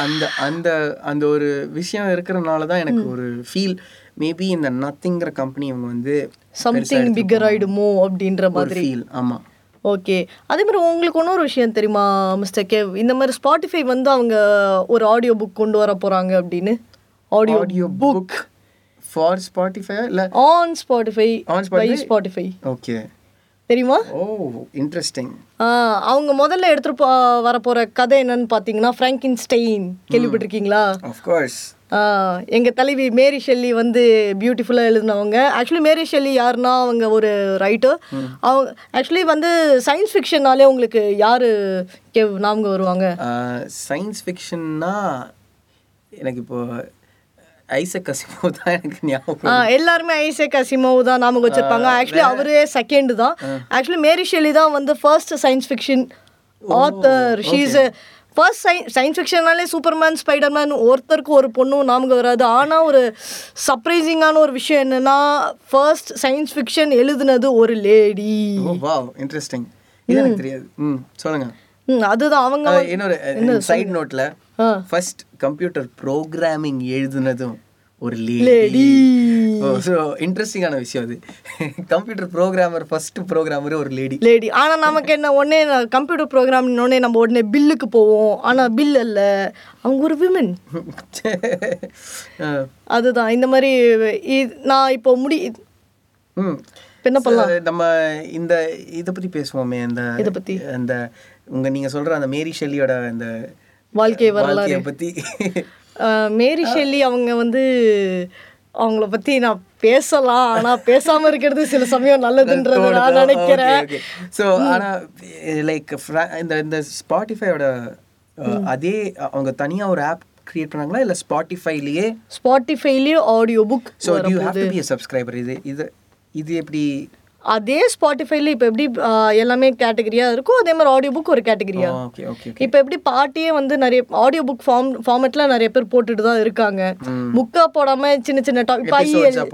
அந்த அந்த அந்த ஒரு விஷயம் இருக்கிறனால தான் எனக்கு ஒரு ஃபீல் மேபி இந்த நத்திங்கிற கம்பெனி அவங்க வந்து சம்திங் பிக்கர் ஆயிடுமோ அப்படின்ற மாதிரி. ஃபீல் ஆமாம் ஓகே அதே மாதிரி உங்களுக்கு இன்னொரு விஷயம் தெரியுமா மிஸ்டர் கேவ் இந்த மாதிரி ஸ்பாட்டிஃபை வந்து அவங்க ஒரு ஆடியோ புக் கொண்டு வர போறாங்க அப்படின்னு. Audio audio book for Spotify இல்லை on Spotify On by Spotify? Spotify okay தெரியுமா? ஓ இன்ட்ரெஸ்டிங் அவங்க முதல்ல எடுத்துட்டு போ வரப்போற கதை என்னன்னு பார்த்தீங்கன்னா ஃப்ராங்கின் ஸ்டெயின் கேள்விப்பட்டிருக்கீங்களா ஆஃப்கோர்ஸ் ஆ, எங்க தலைவி மேரி ஷெல்லி வந்து பியூட்டிஃபுல்லாக எழுதினவங்க. ஆக்சுவலி மேரி ஷெல்லி யாருன்னா அவங்க ஒரு ரைட்டர் அவங்க ஆக்சுவலி வந்து சயின்ஸ் ஃபிக்ஷன்னாலே உங்களுக்கு யாரு நாமங்க வருவாங்க? சயின்ஸ் ஃபிக்ஷன்னா எனக்கு இப்போ ஐசக் அசிமோ தான் எனக்கு ஞாபகம் எல்லாருமே ஐசேக் அசிமோவ் தான் நாமக்கு வச்சிருப்பாங்க. ஆக்சுவலி அவரே செகண்ட் தான். ஆக்சுவலி மேரி ஷெல்லி தான் வந்து first science fiction author she's first science science ஃபிக்ஷன்னாலே Superman Spiderman ஒருத்தருக்கு ஒரு பொண்ணும் நாமக்கு வராது. ஆனால் ஒரு சர்ப்ரைசிங்கான ஒரு விஷயம் என்னன்னா ஃபர்ஸ்ட் சயின்ஸ் ஃபிக்ஷன் எழுதுனது ஒரு லேடி இன்ட்ரெஸ்டிங் இது எனக்கு தெரியாது. ம் சொல்லுங்க. ம் அதுதான் அவங்க இன்னொரு சைட் நோட்ல ஆ. ஃபர்ஸ்ட் கம்ப்யூட்டர் ப்ரோக்ராமிங் எழுதுனதும் ஒரு லேடி ஸோ இன்ட்ரெஸ்டிங்கான விஷயம் அது. கம்ப்யூட்டர் ப்ரோக்ராமர் ஃபர்ஸ்ட் ப்ரோக்ராமர் ஒரு லேடி லேடி ஆனால் நமக்கு என்ன உடனே கம்ப்யூட்டர் ப்ரோக்ராம் உடனே நம்ம உடனே பில்லுக்கு போவோம். ஆனால் பில் அல்ல. அவங்க ஒரு விமன் [LAUGHS] அதுதான். இந்த மாதிரி நான் இப்போ முடி என்ன பண்ணலாம்? நம்ம இந்த இதை பத்தி பேசுவோமே அந்த இதை பத்தி? அந்த உங்க நீங்க சொல்ற அந்த மேரி ஷெல்லியோட அந்த வாழ்க்கை வரலாறு. அஹ், மேரி ஷெல்லி அவங்க வந்து அவங்கள பத்தி நான் பேசலாம். ஆனா பேசாம இருக்கிறது சில சமயம் நல்லதுன்றது நான் நினைக்கிறேன். ஸோ ஆனா லைக் இந்த இந்த ஸ்பாட்டிஃபையோட அதே அவங்க தனியா ஒரு ஆப் கிரியேட் பண்ணாங்களா? இல்ல ஸ்பாட்டிஃபைலயே ஸ்பாட்டிஃபைலயும் audio book so you have to be subscriber இது இது இது எப்படி அதே ஸ்பாட்டிஃபைல இப்போ எப்படி எல்லாமே கேட்டகரியா இருக்கும் அதே மாதிரி ஆடியோ புக் ஒரு கேட்டகரியா இப்போ எப்படி பாட்டியே வந்து நிறைய ஆடியோ புக் ஃபார்ம் ஃபார்மேட்ல நிறைய பேர் போட்டுட்டு தான் இருக்காங்க. புக்கா போடாம சின்ன சின்ன டாப் இப்போ ஐஎல் ஆ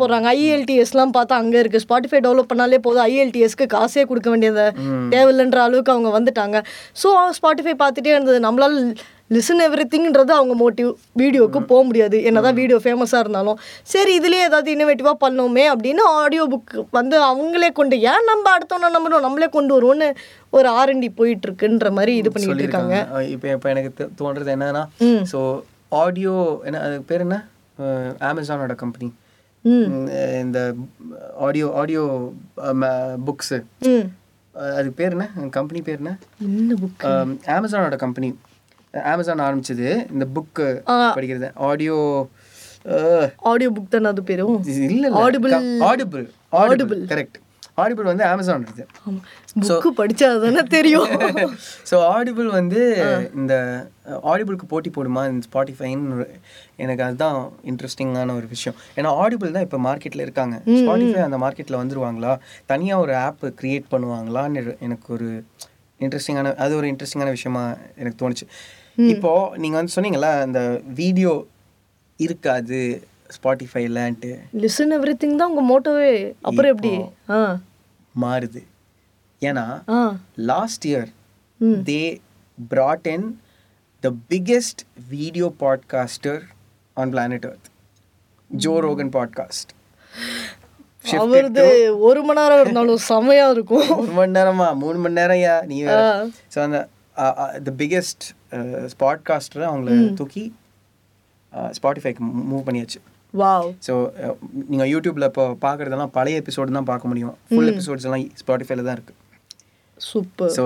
போடுறாங்க. ஐஎல்டிஎஸ்லாம் பார்த்தா அங்க இருக்கு. ஸ்பாட்டிஃபை டெவலப் பண்ணாலே போதும். ஐஎல்டிஎஸ்க்கு காசே கொடுக்க வேண்டியது தேவையில்லைன்ற அளவுக்கு அவங்க வந்துட்டாங்க. ஸோ ஸ்பாட்டிஃபை பார்த்துட்டே இருந்தது. நம்மளால லிசன் எவ்ரி திங்ன்றது அவங்க மோட்டிவ் வீடியோக்கு போக முடியாது என்னதான் வீடியோ ஃபேமஸாக இருந்தாலும் சரி இதுலேயே ஏதாவது இன்னோவேட்டிவாக பண்ணோமே அப்படின்னு ஆடியோ புக் வந்து அவங்களே கொண்டு ஏன் நம்ம அடுத்தவன நம்பணும்? நம்மளே கொண்டு வருவோம்னு ஒரு ஆர்என்டி போயிட்டு இருக்குன்ற மாதிரி இது பண்ணிட்டு இருக்காங்க. இப்போ இப்போ எனக்கு தோன்றது என்னன்னா ஸோ ஆடியோ என்ன அது பேர் என்ன? அமேசானோட கம்பெனி இந்த ஆடியோ ஆடியோ புக்ஸு ம் அது பேர் என்ன? கம்பெனி பேர் என்ன? என்ன புக் அமேசானோட கம்பெனி அமேசான் ஆரம்பிச்சது. இந்த புக்கு படிக்கிறது. ஆடியோ ஆடியோ புக் தானே அது பேரும் இல்ல Audible. Audible Audible correct Audible வந்து அமேசான் இருக்கு. புக்கு படிச்சா தானே தெரியும். [LAUGHS] ஸோ ஆடிபிள் வந்து இந்த ஆடிபிளுக்கு போட்டி போடுமா? இந்த ஸ்பாட்டிஃபைன்னு எனக்கு அதுதான் இன்ட்ரெஸ்டிங்கான ஒரு விஷயம். ஏன்னா ஆடிபிள் தான் இப்போ மார்க்கெட்டில் இருக்காங்க. ஸ்பாட்டிஃபை அந்த மார்க்கெட்டில் வந்துருவாங்களா? தனியாக ஒரு ஆப் கிரியேட் பண்ணுவாங்களான்னு எனக்கு ஒரு இன்ட்ரெஸ்டிங்கான அது ஒரு இன்ட்ரெஸ்டிங்கான விஷயமா எனக்கு தோணுச்சு. இப்போ நீங்கள் வந்து சொன்னீங்களா அந்த வீடியோ இருக்காது ஸ்பாட்டிஃபைலன்ட்டு லிசன் எவ்ரி திங் தான் உங்க மோட்டோவே அப்புறம் எப்படி? மாறுது. ஏன்னா ஆ. last year they brought in the biggest video podcaster on planet earth. Joe rogan podcast. அவரது ஒரு மணி நேரம் இருந்தாலும் செமையா இருக்கும். மூணு மணி நேரமா? மூணு மணி நேரம் நீ ஸோ அந்த த பிக்கெஸ்ட் பாட்காஸ்டரை அவங்கள தூக்கி ஸ்பாட்டிஃபைக்கு மூவ் பண்ணியாச்சு. வாவ். ஸோ நீங்கள் யூடியூப்பில் இப்போ பார்க்குறதெல்லாம் பழைய எபிசோடு தான் பார்க்க முடியும். ஃபுல் எபிசோட்ஸ் எல்லாம் ஸ்பாட்டிஃபைல தான் இருக்குது super so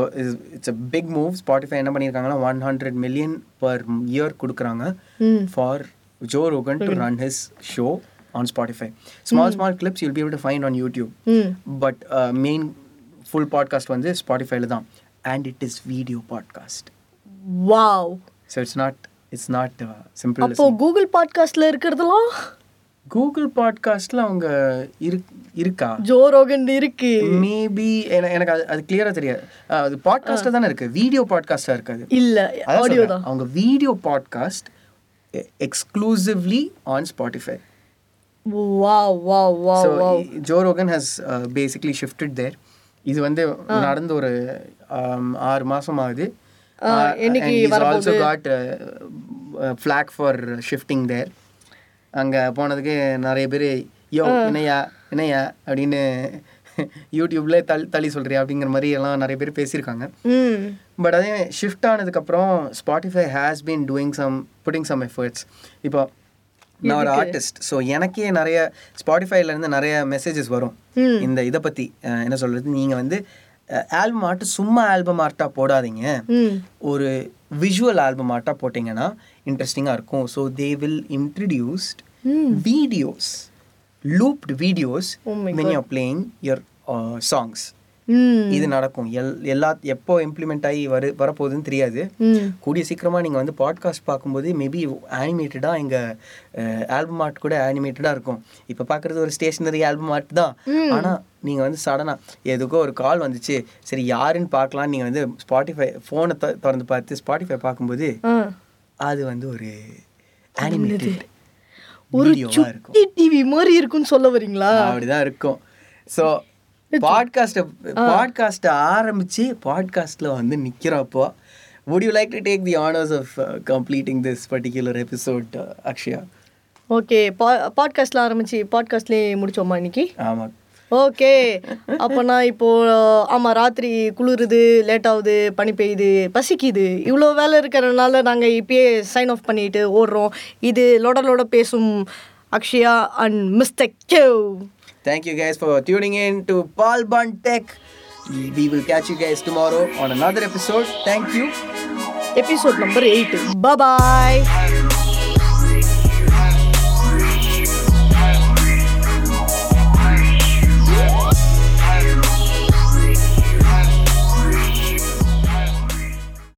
it's a big move Spotify என்ன பண்ணியிருக்காங்கன்னா one hundred million per year கொடுக்குறாங்க for Joe Rogan to run his show on Spotify small small clips you'll be able to find on YouTube but main full podcast வந்து ஸ்பாட்டிஃபைல தான். And it is video podcast wow so it's not it's not simple அப்போ Google பாட்காஸ்ட்ல இருக்கிறதெல்லாம்? Google பாட்காஸ்ட்ல அவங்க இருக் இருக்கா? ஜோ ரோகன் இருக்கு. மேபி எனக்கு அது அது கிளியரா தெரியாது. அது பாட்காஸ்டா தானே இருக்கு. வீடியோ பாட்காஸ்டா இருக்காது. இல்ல ஆடியோ. தான். அவங்க video podcast exclusively on Spotify wow wow wow so wow Joe Rogan has basically shifted there இது வந்து நடந்து ஒரு ஆறு மாசம் ஆகுது. Also got flak for shifting there அங்கே போனதுக்கு நிறைய பேர் யோ இணையா இணையா அப்படின்னு [LAUGHS] யூடியூப்ல தள்ளி தள்ளி சொல்றியா அப்படிங்கிற மாதிரி எல்லாம் நிறைய பேர் பேசியிருக்காங்க. பட் அதே ஷிஃப்ட் ஆனதுக்கப்புறம் Spotify has been doing some putting some efforts இப்போ நான் ஒரு ஆர்டிஸ்ட் ஸோ எனக்கே நிறைய ஸ்பாட்டிஃபைல இருந்து நிறைய மெசேஜஸ் வரும். இந்த இதை பற்றி என்ன சொல்றது நீங்கள் வந்து ஆல்பம் ஆர்ட் சும்மா ஆல்பம் ஆர்ட்டாக போடாதீங்க. ஒரு விஷுவல் ஆல்பம் ஆர்ட்டாக போட்டிங்கன்னா இன்ட்ரெஸ்டிங்காக இருக்கும். So they will introduced videos looped videos Oh my when you're playing இது நடக்கும். எல் எல்லா எப்போ இம்ப்ளிமெண்ட் ஆகி வரு வரப்போகுதுன்னு தெரியாது. கூடிய சீக்கிரமாக நீங்கள் வந்து பாட்காஸ்ட் பார்க்கும்போது மேபி ஆனிமேட்டடாக எங்கள் ஆல்பம் ஆர்ட் கூட ஆனிமேட்டடாக இருக்கும். இப்போ பார்க்குறது ஒரு ஸ்டேஷனரி ஆல்பம் ஆர்ட் தான். ஆனால் நீங்கள் வந்து சடனாக எதுக்கோ ஒரு கால் வந்துச்சு. சரி யாருன்னு பார்க்கலான்னு நீங்கள் வந்து ஸ்பாட்டிஃபை ஃபோனை திறந்து பார்த்து ஸ்பாட்டிஃபை பார்க்கும்போது அது வந்து ஒரு ஆனிமேட்டட் ஒரு டிவி மாதிரி இருக்குன்னு சொல்ல வரீங்களா? அப்படிதான் இருக்கும். ஸோ பாட்காஸ்ட்டை பாட்காஸ்ட்டை ஆரம்பிச்சு பாட்காஸ்ட்டில் வந்து நிற்கிறப்போ would you like to take the honors of uh, completing this particular episode uh, Akshaya okay பா பாட்காஸ்ட்ல ஆரம்பிச்சு பாட்காஸ்ட்லேயே முடிச்சோமா இன்னைக்கு? ஆமாம் ஓகே அப்போ நான் இப்போ ஆமாம் ராத்திரி குளிருது லேட் ஆகுது பனி பெய்யுது பசிக்குது. இவ்வளோ வேலை இருக்கிறதுனால நாங்கள் இப்பயே சைன் ஆஃப் பண்ணிட்டு ஓடுறோம். இது லொட லொட பேசும் Akshaya and mister Kev Thank you guys for tuning in to Paul Bond Tech. We will catch you guys tomorrow on another episode. Thank you. Episode number 8. Bye bye.